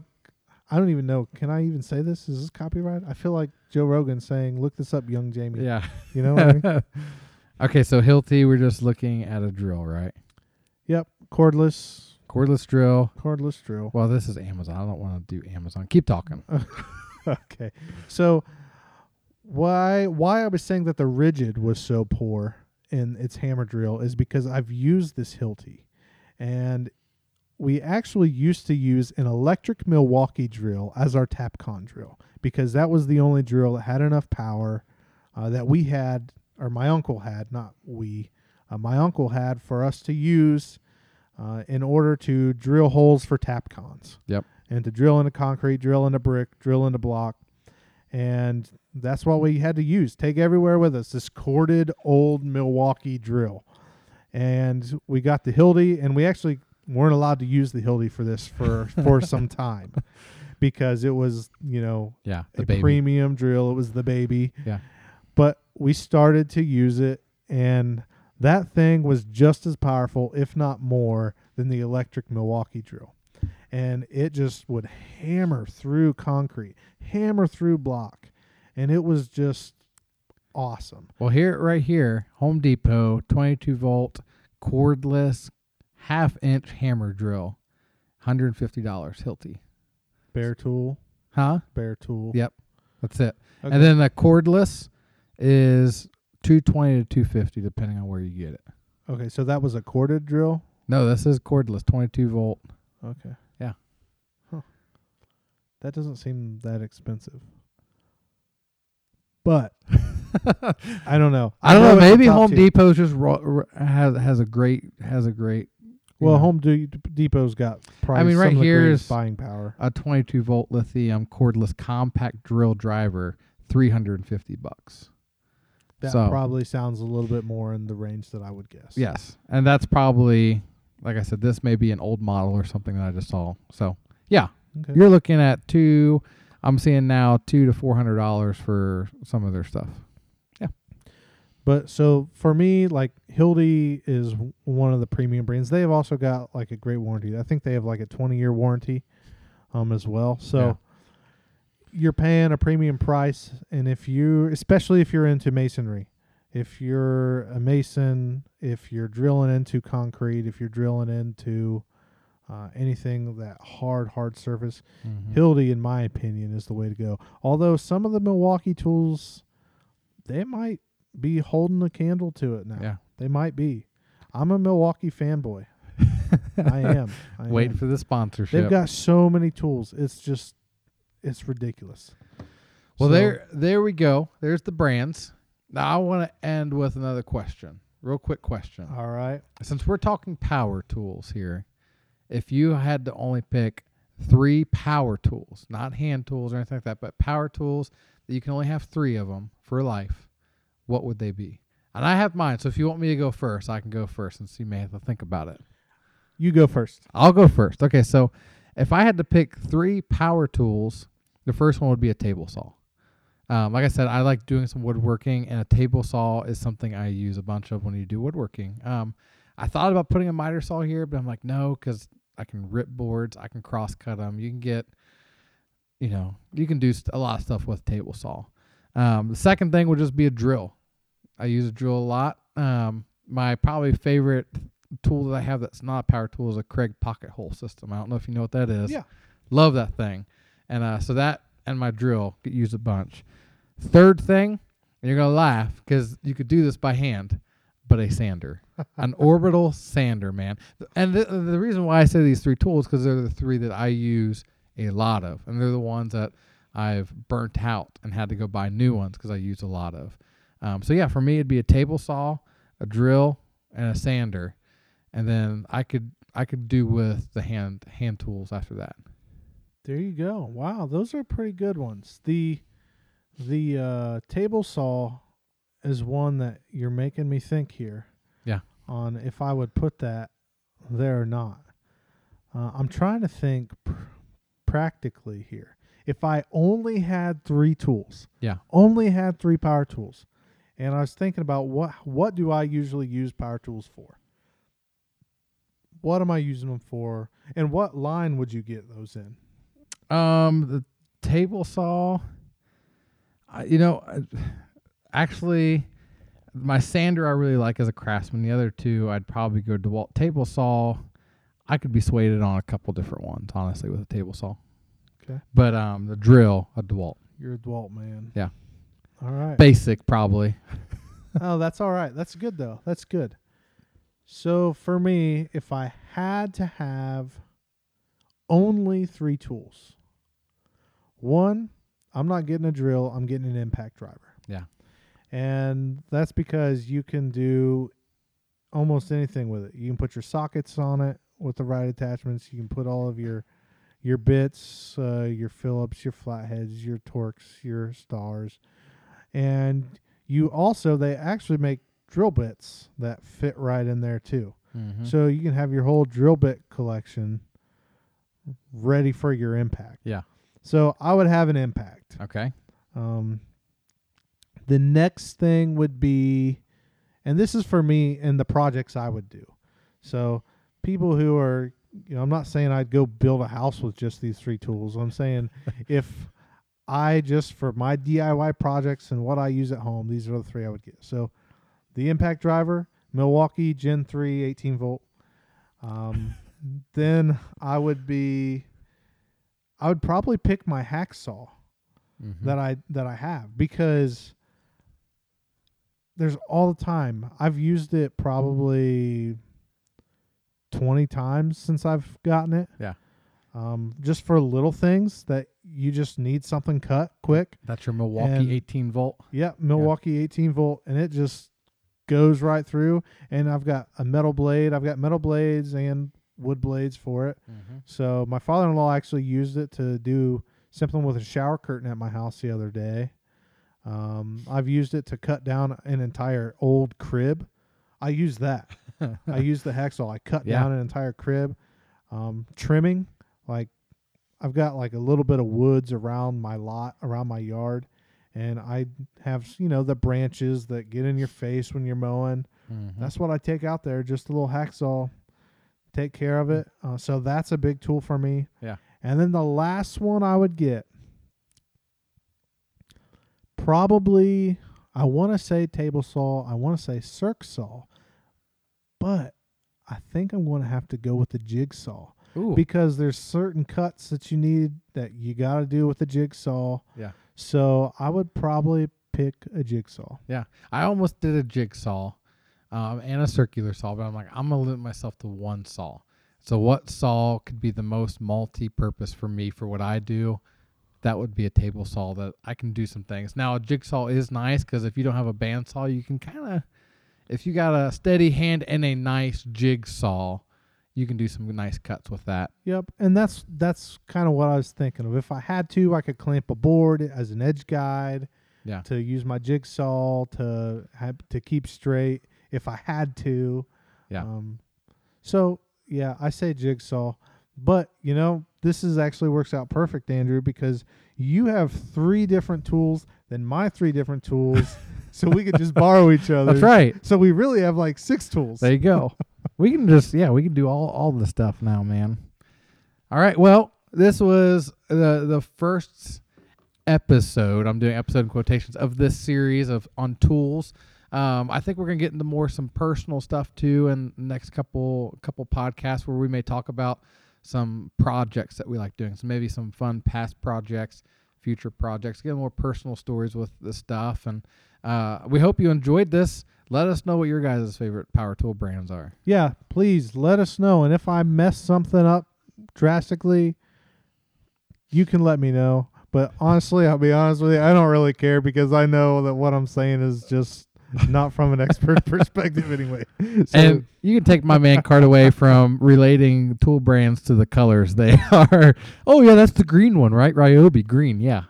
I don't even know. Can I even say this? Is this copyright? I feel like Joe Rogan saying, "Look this up, young Jamie." Yeah. You know what I mean? okay, so Hilti, we're just looking at a drill, right? Yep, cordless, Cordless drill. cordless drill. Well, this is Amazon. I don't want to do Amazon. Keep talking. okay, so why why I was saying that the Ridgid was so poor in its hammer drill is because I've used this Hilti, and we actually used to use an electric Milwaukee drill as our Tapcon drill because that was the only drill that had enough power uh, that we had, or my uncle had, not we. Uh, my uncle had for us to use uh, in order to drill holes for Tapcons. Yep. And to drill into concrete, drill into brick, drill into block. And that's what we had to use. Take everywhere with us. This corded old Milwaukee drill. And we got the Hilti, and we actually weren't allowed to use the Hilti for this for, for some time because it was, you know, Yeah, the a baby. premium drill. It was the baby. Yeah. But we started to use it, and that thing was just as powerful, if not more, than the electric Milwaukee drill. And it just would hammer through concrete, hammer through block. And it was just awesome. Well, here, right here, Home Depot, 22 volt, cordless, half inch hammer drill, $150, Hilti. Bare tool, Huh? bare tool. Yep. That's it. Okay. And then the cordless is 220 to 250 depending on where you get it. okay, so that was a corded drill. No, this is cordless, 22 volt. Okay. Yeah. Huh. That doesn't seem that expensive. But I don't know. I don't know. a Maybe Home tier. Depot's just ro- r- has has a great has a great. Well, know, Home De- Depot's got probably I mean, right some of the here is- buying power. a 22 volt lithium cordless compact drill driver, 350 bucks. That so- probably sounds a little bit more in the range that I would guess. Yes, and that's probably like I said. This may be an old model or something that I just saw. So yeah, Okay. you're looking at two. I'm seeing now two to four hundred dollars for some of their stuff. Yeah. But so for me, like Hilti is one of the premium brands. They have also got like a great warranty. I think they have like a 20 year warranty um as well. So Yeah. You're paying a premium price and if you especially if you're into masonry, if you're a mason, if you're drilling into concrete, if you're drilling into uh, anything that hard hard surface, Mhm. Hilti, in my opinion, is the way to go. Although some of the Milwaukee tools, they might be holding a candle to it now. Yeah. They might be. I'm a Milwaukee fanboy. I am. I Waiting am. for the sponsorship. They've got so many tools. It's just, it's ridiculous. Well, So- there, there we go. There's the brands. Now I want to end with another question. Real quick question. All right. Since we're talking power tools here, if you had to only pick three power tools, not hand tools or anything like that, but power tools that you can only have three of them for life, what would they be? And I have mine, so if you want me to go first, I can go first since you may have to think about it. You go first. I'll go first. Okay, so if I had to pick three power tools, the first one would be a table saw. Um, like I said, I like doing some woodworking, and a table saw is something I use a bunch of when you do woodworking. Um, I thought about putting a miter saw here, but I'm like, no, because I can rip boards, I can cross cut them. You can get, you know, you can do a lot of stuff with table saw. Um, the second thing would just be a drill. I use a drill a lot. Um, my probably favorite tool that I have that's not a power tool is a Kreg pocket hole system. I don't know if you know what that is. Yeah. Love that thing. And uh, so that and my drill get used a bunch. Third thing, and you're gonna laugh because you could do this by hand, but a sander, an orbital sander, man. And the, the reason why I say these three tools because they're the three that I use a lot of, and they're the ones that I've burnt out and had to go buy new ones because I use a lot of. Um, so yeah, for me it'd be a table saw, a drill, and a sander, and then I could I could do with the hand hand tools after that. There you go. Wow, those are pretty good ones. The the uh, table saw is one that you're making me think here. Yeah. On if I would put that there or not. Uh, I'm trying to think pr- practically here. If I only had three tools, Yeah. only had three power tools, and I was thinking about what what do I usually use power tools for? What am I using them for? And what line would you get those in? Um, the table saw. I, you know, actually, my sander I really like as a craftsman. The other two, I'd probably go DeWalt table saw. I could be swayed on a couple different ones, honestly, with a table saw. Okay. But um, the drill, a DeWalt, You're a DeWalt man. Yeah. All right. basic probably. oh, that's all right. That's good though. That's good. So for me, if I had to have only three tools. One, I'm not getting a drill, I'm getting an impact driver. Yeah. And that's because you can do almost anything with it. You can put your sockets on it with the right attachments. You can put all of your your bits, uh, your Phillips, your flatheads, your Torx, your stars, and you also they actually make drill bits that fit right in there too. Mm-hmm. So you can have your whole drill bit collection ready for your impact. Yeah. So I would have an impact. okay. Um, the next thing would be, and this is for me and the projects I would do. So people who are, you know, I'm not saying I'd go build a house with just these three tools. I'm saying if I just for my DIY projects and what I use at home, these are the three I would get. So the impact driver, Milwaukee Gen 3 18 volt. Um, then I would be, I would probably pick my hacksaw Mhm. that I that I have because there's all the time. I've used it probably 20 times since I've gotten it. Yeah. Um, just for little things that you just need something cut quick. That's your Milwaukee And- 18 volt. Yeah, Milwaukee 18 volt, and it just goes right through. And I've got a metal blade. I've got metal blades and wood blades for it. Mm-hmm. So my father-in-law actually used it to do something with a shower curtain at my house the other day. Um, I've used it to cut down an entire old crib. I use that. I use the hacksaw. I cut Yeah. down an entire crib. Um, trimming, like I've got like a little bit of woods around my lot, around my yard, and I have you know the branches that get in your face when you're mowing. Mm-hmm. That's what I take out there. Just a little hacksaw, take care of it. Uh, so that's a big tool for me. Yeah. And then the last one I would get, probably, I want to say table saw. I want to say circ saw, but I think I'm going to have to go with the jigsaw Ooh. because there's certain cuts that you need that you got to do with the jigsaw. Yeah. So I would probably pick a jigsaw. Yeah, I almost did a jigsaw um, and a circular saw, but I'm like, I'm gonna limit myself to one saw. So what saw could be the most multi-purpose for me for what I do? That would be a table saw that I can do some things. Now a jigsaw is nice because if you don't have a bandsaw, you can kind of, if you got a steady hand and a nice jigsaw, you can do some nice cuts with that. Yep, and that's that's kind of what I was thinking of. If I had to, I could clamp a board as an edge guide. Yeah. To use my jigsaw to have to keep straight if I had to. Yeah. Um, so yeah, I say jigsaw, but you know this is actually works out perfect, Andrew, because you have three different tools than my three different tools, so we could just borrow each other. That's right. So we really have like six tools. There you go. we can just yeah, we can do all all the stuff now, man. All right. Well, this was the the first episode. I'm doing episode in quotations of this series of on tools. Um, I think we're gonna get into more some personal stuff too, in the next couple couple podcasts where we may talk about some projects that we like doing. So maybe some fun past projects, future projects, get more personal stories with the stuff. And uh, we hope you enjoyed this. Let us know what your guys' favorite power tool brands are. yeah, please let us know. And if I mess something up drastically, you can let me know. But honestly, I'll be honest with you, I don't really care because I know that what I'm saying is just not from an expert perspective anyway. So and you can take my man card away from relating tool brands to the colors they are. Oh yeah, that's the green one, right? Ryobi green, yeah.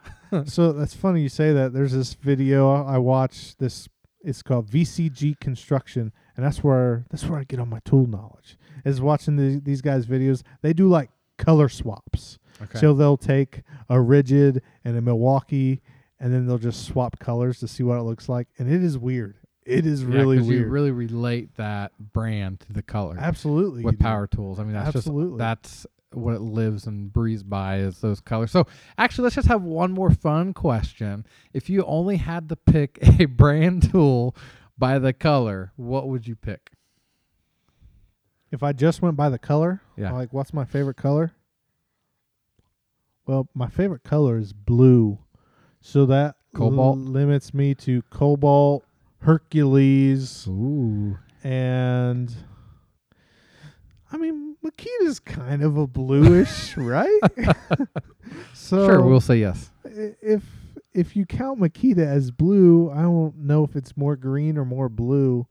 so that's funny you say that. There's this video I watched. This it's called VCG Construction, and that's where that's where I get all my tool knowledge. Is watching the, these guys' videos. They do like color swaps. Okay. So they'll take a Ridgid and a Milwaukee, and then they'll just swap colors to see what it looks like, and it is weird. It is Yeah, really weird. You really relate that brand to the color Absolutely, with do. power tools. I mean, that's Absolutely. just that's what it lives and breathes by is those colors. So actually, let's just have one more fun question. If you only had to pick a brand tool by the color, what would you pick? If I just went by the color, Yeah. like what's my favorite color? Well, my favorite color is blue. So that Kobalt? l- limits me to Kobalt, Hercules, Ooh. and I mean, Makita's kind of a bluish, right? so sure, we'll say yes. if if you count Makita as blue, I don't know if it's more green or more blue.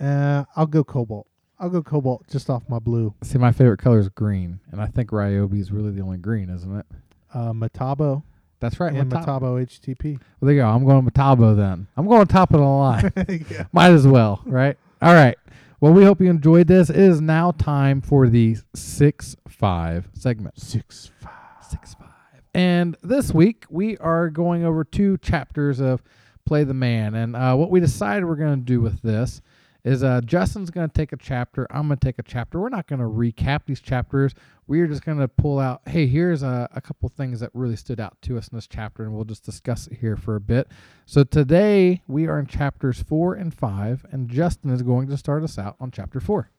Uh, I'll go Kobalt. I'll go Kobalt just off my blue. See, my favorite color is green, and I think Ryobi is really the only green, isn't it? Uh, Metabo That's right. and Metabo. Metabo HTP. Well, there you go. I'm going Metabo then. I'm going top of the line. yeah. Might as well, right? All right. Well, we hope you enjoyed this. It is now time for the six five segment. Six five. Six five. And this week we are going over two chapters of Play the Man. And uh, what we decided we're going to do with this is uh, Justin's going to take a chapter. I'm going to take a chapter. We're not going to recap these chapters. We're just going to pull out, hey, here's a, a couple things that really stood out to us in this chapter, and we'll just discuss it here for a bit. So today we are in chapters four and five, and Justin is going to start us out on chapter four.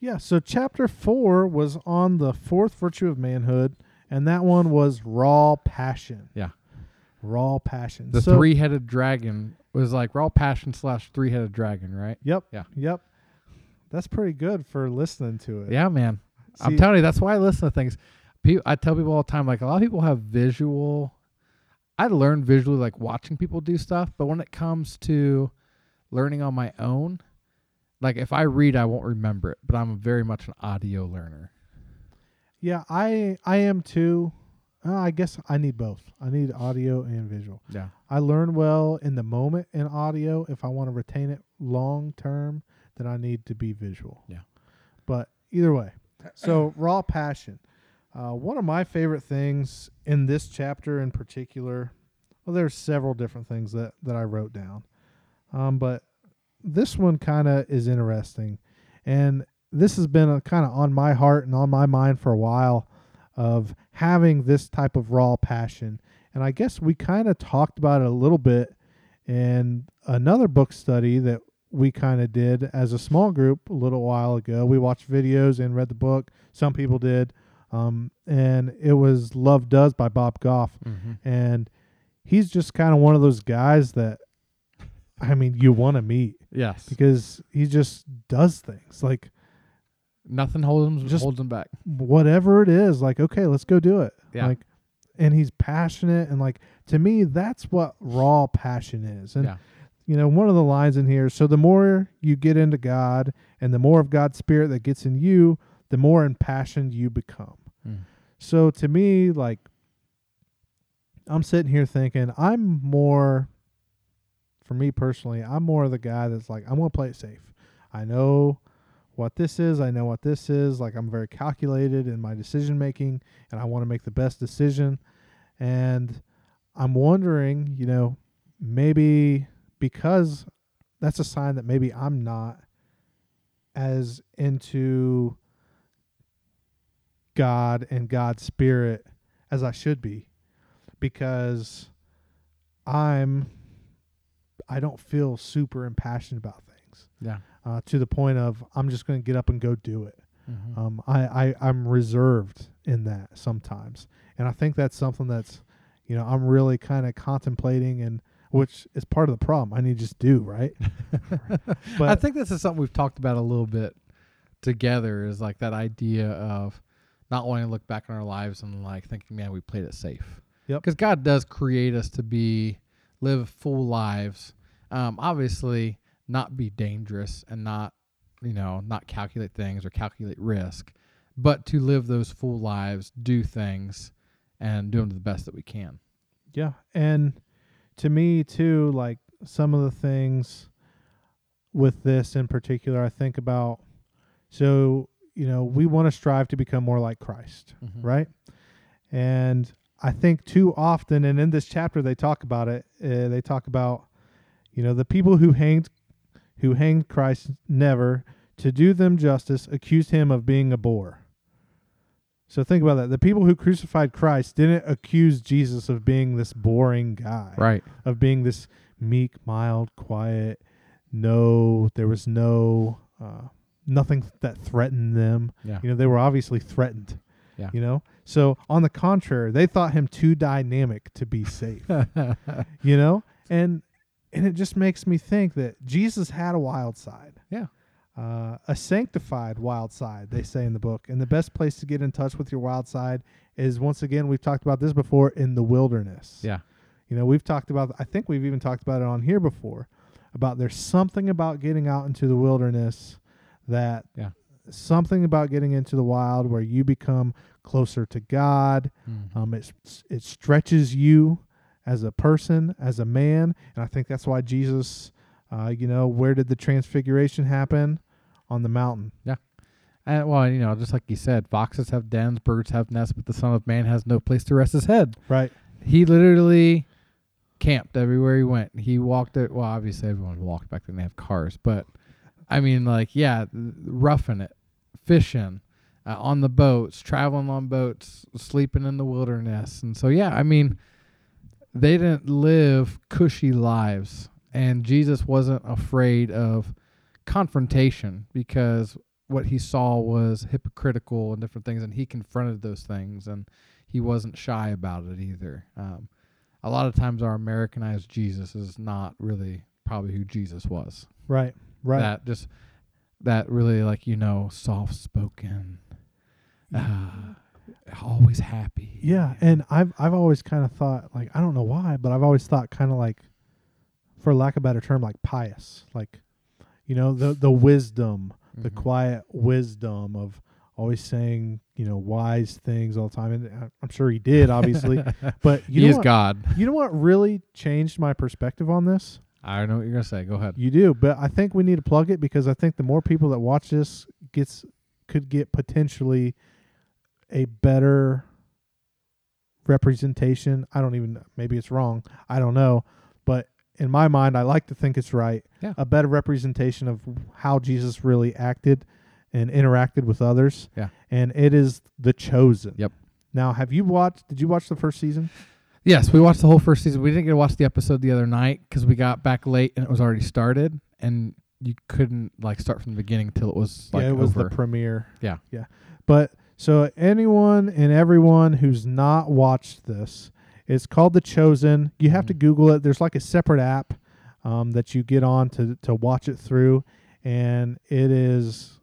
Yeah, so chapter four was on the fourth virtue of manhood, and that one was raw passion. Yeah. Raw passion. The So- three headed dragon was like raw passion slash three headed dragon, right? Yep. Yeah. Yep. That's pretty good for listening to it. Yeah, man. I'm telling you, that's why I listen to things. Pe- I tell people all the time, like a lot of people have visual. I learn visually, like watching people do stuff, but when it comes to learning on my own, like if I read, I won't remember it. But I'm very much an audio learner. Yeah, I I am too. Uh, I guess I need both. I need audio and visual. Yeah, I learn well in the moment in audio. If I want to retain it long term, then I need to be visual. Yeah. But either way, so raw passion. Uh, one of my favorite things in this chapter in particular, well, there's several different things that that I wrote down, um, but this one kind of is interesting, and this has been kind of on my heart and on my mind for a while of having this type of raw passion. And I guess we kind of talked about it a little bit in another book study that we kind of did as a small group a little while ago. We watched videos and read the book. Some people did. Um, and it was Love Does by Bob Goff. mm-hmm. And he's just kind of one of those guys that, I mean, you want to meet yes. because he just does things like Nothing holds him Just- holds him back. whatever it is, like, okay, let's go do it. Yeah. Like, and he's passionate. And like, to me, that's what raw passion is. And, Yeah. you know, one of the lines in here so the more you get into God and the more of God's spirit that gets in you, the more impassioned you become. Mm. So to me, like, I'm sitting here thinking, I'm more, for me personally, I'm more the guy that's like, I'm going to play it safe. I know what this is. I know what this is. Like, I'm very calculated in my decision making and I want to make the best decision. And I'm wondering, you know, maybe because that's a sign that maybe I'm not as into God and God's spirit as I should be because I'm I don't feel super impassioned about things Yeah. Uh, to the point of I'm just going to get up and go do it. Mhm. Um, I, I I'm reserved in that sometimes, and I think that's something that's you know I'm really kind of contemplating and which is part of the problem. I need to just do right. but I think this is something we've talked about a little bit together is like that idea of not wanting to look back on our lives and like thinking, man, we played it safe. Yep. Because God does create us to be, live full lives. Um, obviously, not be dangerous and not, you know, not calculate things or calculate risk, but to live those full lives, do things, and do them to the best that we can. Yeah, and to me too, like some of the things with this in particular, I think about. So you know, we want to strive to become more like Christ, Mhm. right? And I think too often, and in this chapter they talk about it. Uh, they talk about, you know, the people who hanged, who hanged Christ never to do them justice, accused him of being a bore. So think about that. The people who crucified Christ didn't accuse Jesus of being this boring guy, Right. of being this meek, mild, quiet. No, there was no uh, nothing that threatened them. Yeah. You know, they were obviously threatened. Yeah. You know, so on the contrary, they thought him too dynamic to be safe. you know, and and it just makes me think that Jesus had a wild side. Yeah. uh, a sanctified wild side, they say in the book. And the best place to get in touch with your wild side is once again, we've talked about this before, in the wilderness. Yeah. You know, we've talked about, I think we've even talked about it on here before, about there's something about getting out into the wilderness that Yeah. something about getting into the wild where you become closer to God. Mhm. Um, it it stretches you as a person, as a man, and I think that's why Jesus, uh, you know, where did the transfiguration happen? On the mountain. Yeah. And well, you know, just like you said, foxes have dens, birds have nests, but the Son of Man has no place to rest his head. Right. He literally camped everywhere he went. He walked it. Well, obviously everyone walked back then; they have cars. But I mean, like, yeah, roughing it, fishing, uh, on the boats, traveling on boats, sleeping in the wilderness, and so yeah, I mean, they didn't live cushy lives, and Jesus wasn't afraid of confrontation because what he saw was hypocritical and different things, and he confronted those things, and he wasn't shy about it either. Um, a lot of times, our Americanized Jesus is not really probably who Jesus was. Right. Right. That just that really like you know soft spoken, uh, always happy. Yeah, and I've I've always kind of thought like I don't know why, but I've always thought kind of like, for lack of a better term, like pious, like, you know, the the wisdom, the Mhm. quiet wisdom of always saying you know wise things all the time, and I- I'm sure he did, obviously, but you he know is what, God. you know what really changed my perspective on this? I don't know what you're gonna say. Go ahead. You do, but I think we need to plug it because I think the more people that watch this gets could get potentially a better representation. I don't even maybe it's wrong. I don't know, but in my mind I like to think it's right. Yeah. A better representation of how Jesus really acted and interacted with others. Yeah. And it is The Chosen. Yep. Now, have you watched did you watch the first season? Yes, we watched the whole first season. We didn't get to watch the episode the other night because we got back late and it was already started, and you couldn't like start from the beginning till it was like yeah, it was over. the premiere. Yeah. Yeah. But so anyone and everyone who's not watched this, it's called The Chosen. You have to Mhm. Google it. There's like a separate app um, that you get on to to watch it through, and it is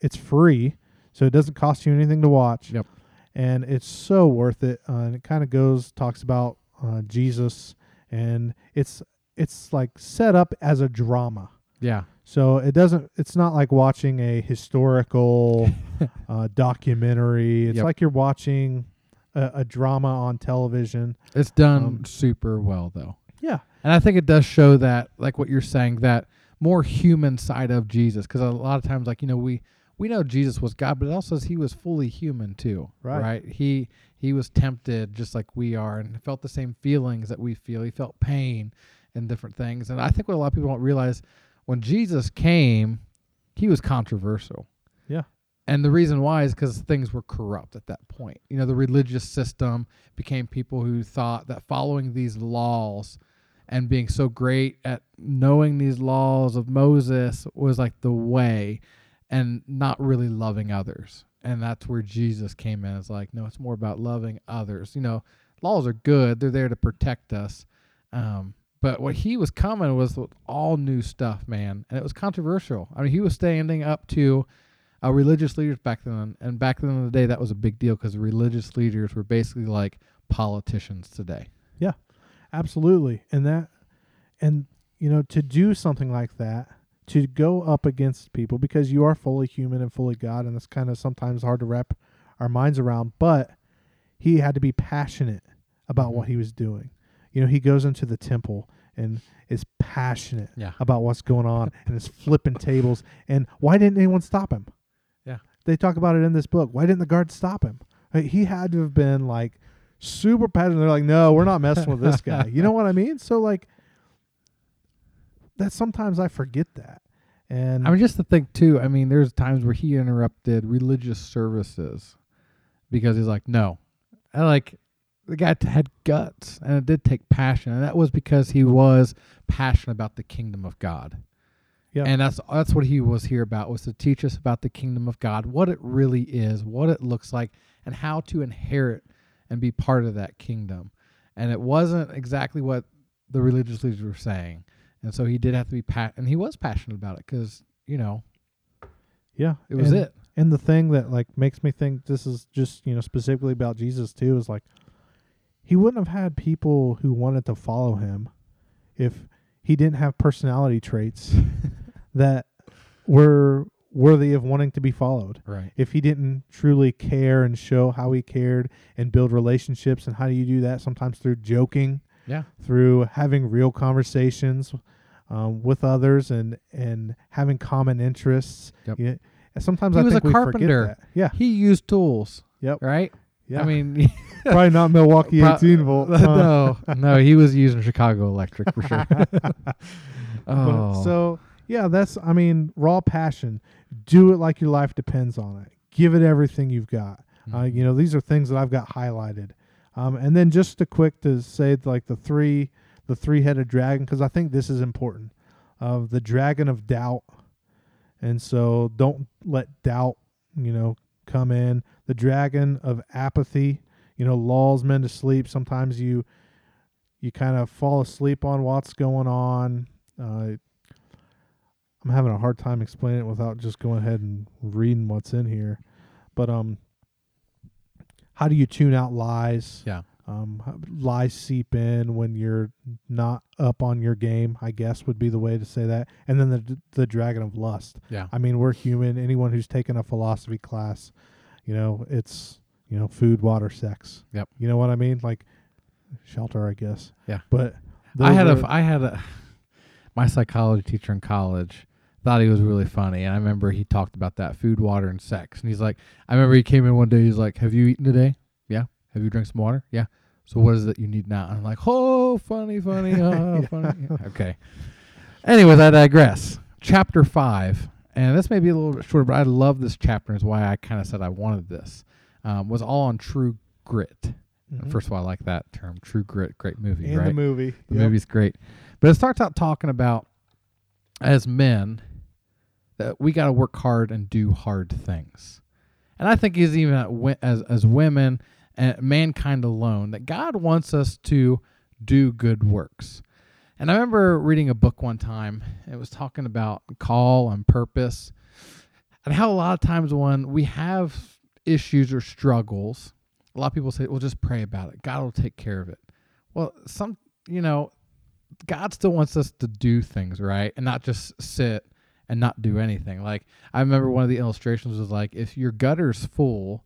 it's free, so it doesn't cost you anything to watch. Yep. And it's so worth it. Uh, and it kind of goes talks about uh, Jesus, and it's it's like set up as a drama. yeah, So it doesn't. It's not like watching a historical uh, documentary. It's Yep. like you're watching a, a drama on television. it's done Um, super well though, Yeah, and I think it does show that like what you're saying that more human side of Jesus because a lot of times like you know we we know Jesus was God, but it also says he was fully human too, Right. Right? He he was tempted just like we are and felt the same feelings that we feel. He felt pain and different things, and I think what a lot of people don't realize when Jesus came, he was controversial. Yeah. And the reason why is because things were corrupt at that point. You know, the religious system became people who thought that following these laws and being so great at knowing these laws of Moses was like the way and not really loving others. And that's where Jesus came in. It's like, no, it's more about loving others. You know, laws are good, they're there to protect us. Um, but what he was coming was with all new stuff, man. And it was controversial. I mean, he was standing up to uh, religious leaders back then. And back then in the day, that was a big deal because religious leaders were basically like politicians today. Yeah, absolutely. And that, and you know, to do something like that, to go up against people because you are fully human and fully God, and it's kind of sometimes hard to wrap our minds around. But he had to be passionate about what Mhm. he was doing. You know, he goes into the temple and is passionate Yeah. about what's going on and is flipping tables. And why didn't anyone stop him? Yeah. They talk about it in this book. Why didn't the guards stop him? Like, He had to have been like super passionate. They're like, no, we're not messing with this guy. You know what I mean? So like that sometimes I forget that. And I mean, just to think too. I mean, there's times where he interrupted religious services because he's like, no, and like the guy had guts, and it did take passion, and that was because he was passionate about the kingdom of God. Yeah. and that's that's what he was here about was to teach us about the kingdom of God, what it really is, what it looks like, and how to inherit and be part of that kingdom. And it wasn't exactly what the religious leaders were saying. And so he did have to be pat, and he was passionate about it because you know Yeah, It was and, it. And the thing that like makes me think this is just you know specifically about Jesus too is like he wouldn't have had people who wanted to follow him if he didn't have personality traits that were worthy of wanting to be followed. Right. If he didn't truly care and show how he cared and build relationships, and how do you do that? Sometimes through joking, Yeah. through having real conversations um, with others, and and having common interests. Yep. Yeah, and sometimes He I was think a we carpenter. forget that. Yeah, He used tools. Yep. Right. Yeah. I mean, probably not Milwaukee 18 volt. huh? no, no, he was using Chicago Electric for sure. Oh, so yeah, that's I mean raw passion. Do it like your life depends on it. Give it everything you've got. Uh, Mhm. you know, these are things that I've got highlighted. Um, and then just a quick to say like the three, the three-headed dragon, because I think this is important. Of the dragon of doubt, and so don't let doubt, you know, come in. The dragon of apathy, you know, lulls men to sleep. Sometimes you, you kind of fall asleep on what's going on. Uh, I'm having a hard time explaining it without just going ahead and reading what's in here. But um, how do you tune out lies? Yeah. Um, lies seep in when you're not up on your game. I guess would be the way to say that. And then the the dragon of lust. yeah, I mean, we're human. Anyone who's taken a philosophy class, you know, it's you know, food, water, sex. Yep. You know what I mean? Like shelter, I guess. Yeah. But I had a, those f- are- I had a, my psychology teacher in college thought he was really funny, and I remember he talked about that food, water, and sex, and he's like, I remember he came in one day, he's like, "Have you eaten today? Yeah. Have you drank some water? Yeah. So what is it you need now?" And I'm like, "Oh, funny, funny, oh, funny." Okay. Anyways, I digress. Chapter five, and this may be a little bit shorter, but I love this chapter. Is why I kind of said I wanted this. Um, was all on true grit. Mhm. First of all, I like that term, true grit. Great movie, and right? the movie. The Yep. movie's great. But it starts out talking about as men that we got to work hard and do hard things. And I think is even as as women Uh, mankind alone that God wants us to do good works. And I remember reading a book one time. It was talking about call and purpose and how a lot of times when we have issues or struggles, a lot of people say, "Well, just pray about it. God will take care of it." Well, some, you know, God still wants us to do things, right? And not just sit and not do anything. Like I remember one of the illustrations was like if your gutter's full,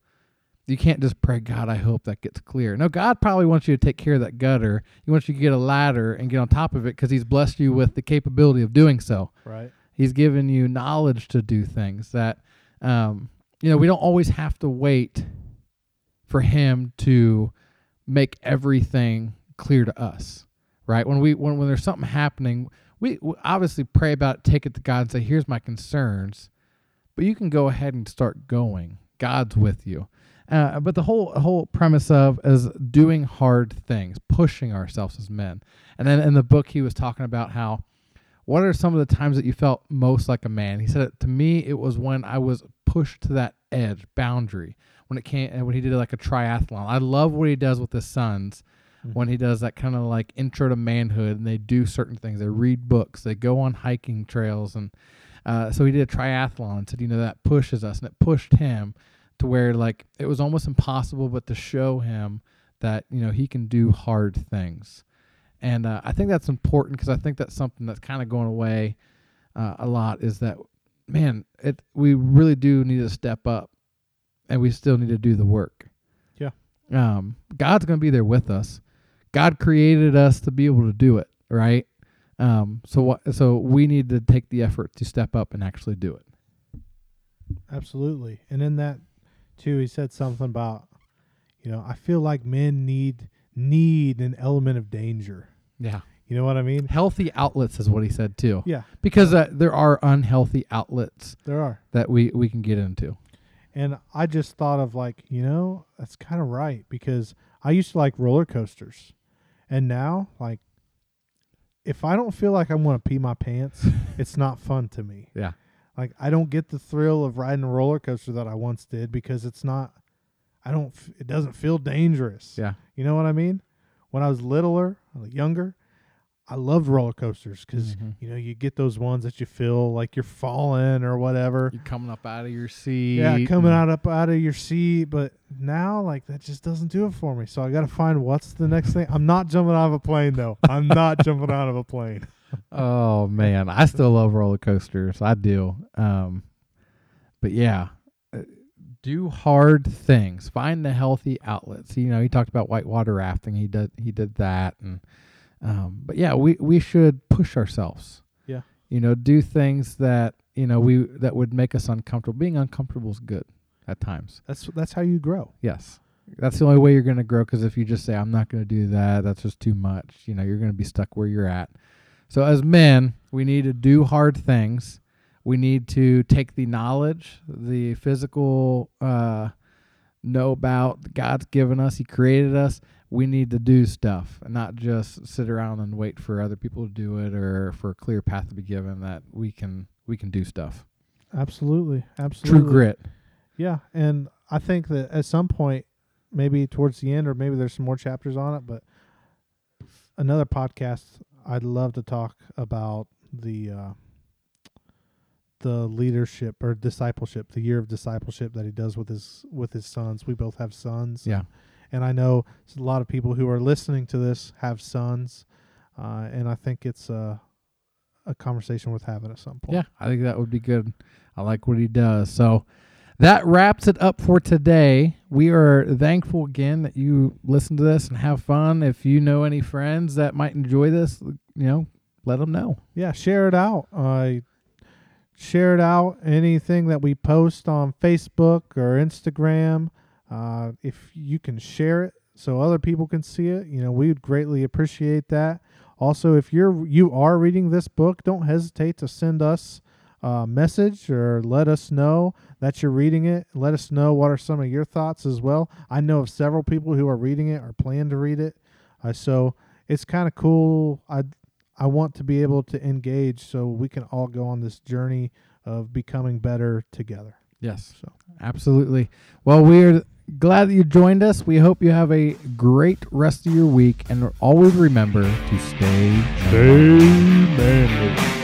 you can't just pray, God, I hope that gets clear. No, God probably wants you to take care of that gutter. He wants you to get a ladder and get on top of it because He's blessed you with the capability of doing so. Right. He's given you knowledge to do things that, um, you know, we don't always have to wait for Him to make everything clear to us, right? When we when when there's something happening, we, we obviously pray about it, take it to God, and say, "Here's my concerns," but you can go ahead and start going. God's with you. Uh, but the whole whole premise of is doing hard things, pushing ourselves as men. And then in the book, he was talking about how what are some of the times that you felt most like a man? He said, to me, it was when I was pushed to that edge, boundary. When it came, and when he did like a triathlon. I love what he does with his sons. When he does that kind of like intro to manhood, and they do certain things. They read books. They go on hiking trails, and uh, so he did a triathlon. And said, you know, that pushes us, and it pushed him to where like it was almost impossible, but to show him that you know he can do hard things. And uh, I think that's important because I think that's something that's kind of going away uh, a lot. Is that man? It we really do need to step up, and we still need to do the work. Yeah. Um, God's going to be there with us. God created us to be able to do it, right? Um, so what? So we need to take the effort to step up and actually do it. Absolutely. And in that too, he said something about, you know, I feel like men need need an element of danger. Yeah. You know what I mean? Healthy outlets is what he said too, Yeah, because uh, there are unhealthy outlets there are. that we we can get into. And I just thought of like, you know, that's kind of right because I used to like roller coasters. And now, like, if I don't feel like I want to pee my pants, it's not fun to me. Yeah. Like, I don't get the thrill of riding a roller coaster that I once did because it's not, I don't, it doesn't feel dangerous. Yeah. You know what I mean? When I was littler, younger, I loved roller coasters because Mhm. you know you get those ones that you feel like you're falling or whatever. You're coming up out of your seat. Yeah, coming out up out of your seat, but now like that just doesn't do it for me. So I got to find what's the next thing. I'm not jumping out of a plane though. I'm not jumping out of a plane. Oh man, I still love roller coasters. I do. Um, but yeah, uh, do hard things. Find the healthy outlets. You know, he talked about whitewater rafting. He did. He did that. And um, but yeah, we we should push ourselves. Yeah. You know, do things that you know we that would make us uncomfortable. Being uncomfortable is good at times. That's that's how you grow. Yes. That's the only way you're going to grow because if you just say, I'm not going to do that, that's just too much, you know, you're going to be stuck where you're at. So, as men, we need to do hard things. We need to take the knowledge, the physical, uh, know about God's given us, He created us. We need to do stuff and not just sit around and wait for other people to do it or for a clear path to be given that we can we can do stuff. Absolutely, absolutely. True grit. Yeah, and I think that at some point, maybe towards the end, or maybe there's some more chapters on it, but another podcast, I'd love to talk about the uh, the leadership or discipleship, the year of discipleship that he does with his with his sons. We both have sons. Yeah. and I know a lot of people who are listening to this have sons, uh, and I think it's a a conversation worth having at some point. Yeah, I think that would be good. I like what he does. So that wraps it up for today. We are thankful again that you listen to this and have fun. If you know any friends that might enjoy this, you know, let them know. yeah share it out uh, share it out anything that we post on facebook or instagram uh, if you can share it so other people can see it you know we would greatly appreciate that also if you're you are reading this book don't hesitate to send us a message or let us know that you're reading it let us know what are some of your thoughts as well i know of several people who are reading it or plan to read it uh, so it's kind of cool i I want to be able to engage so we can all go on this journey of becoming better together. Yes, So absolutely. Well, we're glad that you joined us. We hope you have a great rest of your week and always remember to stay. stay manly.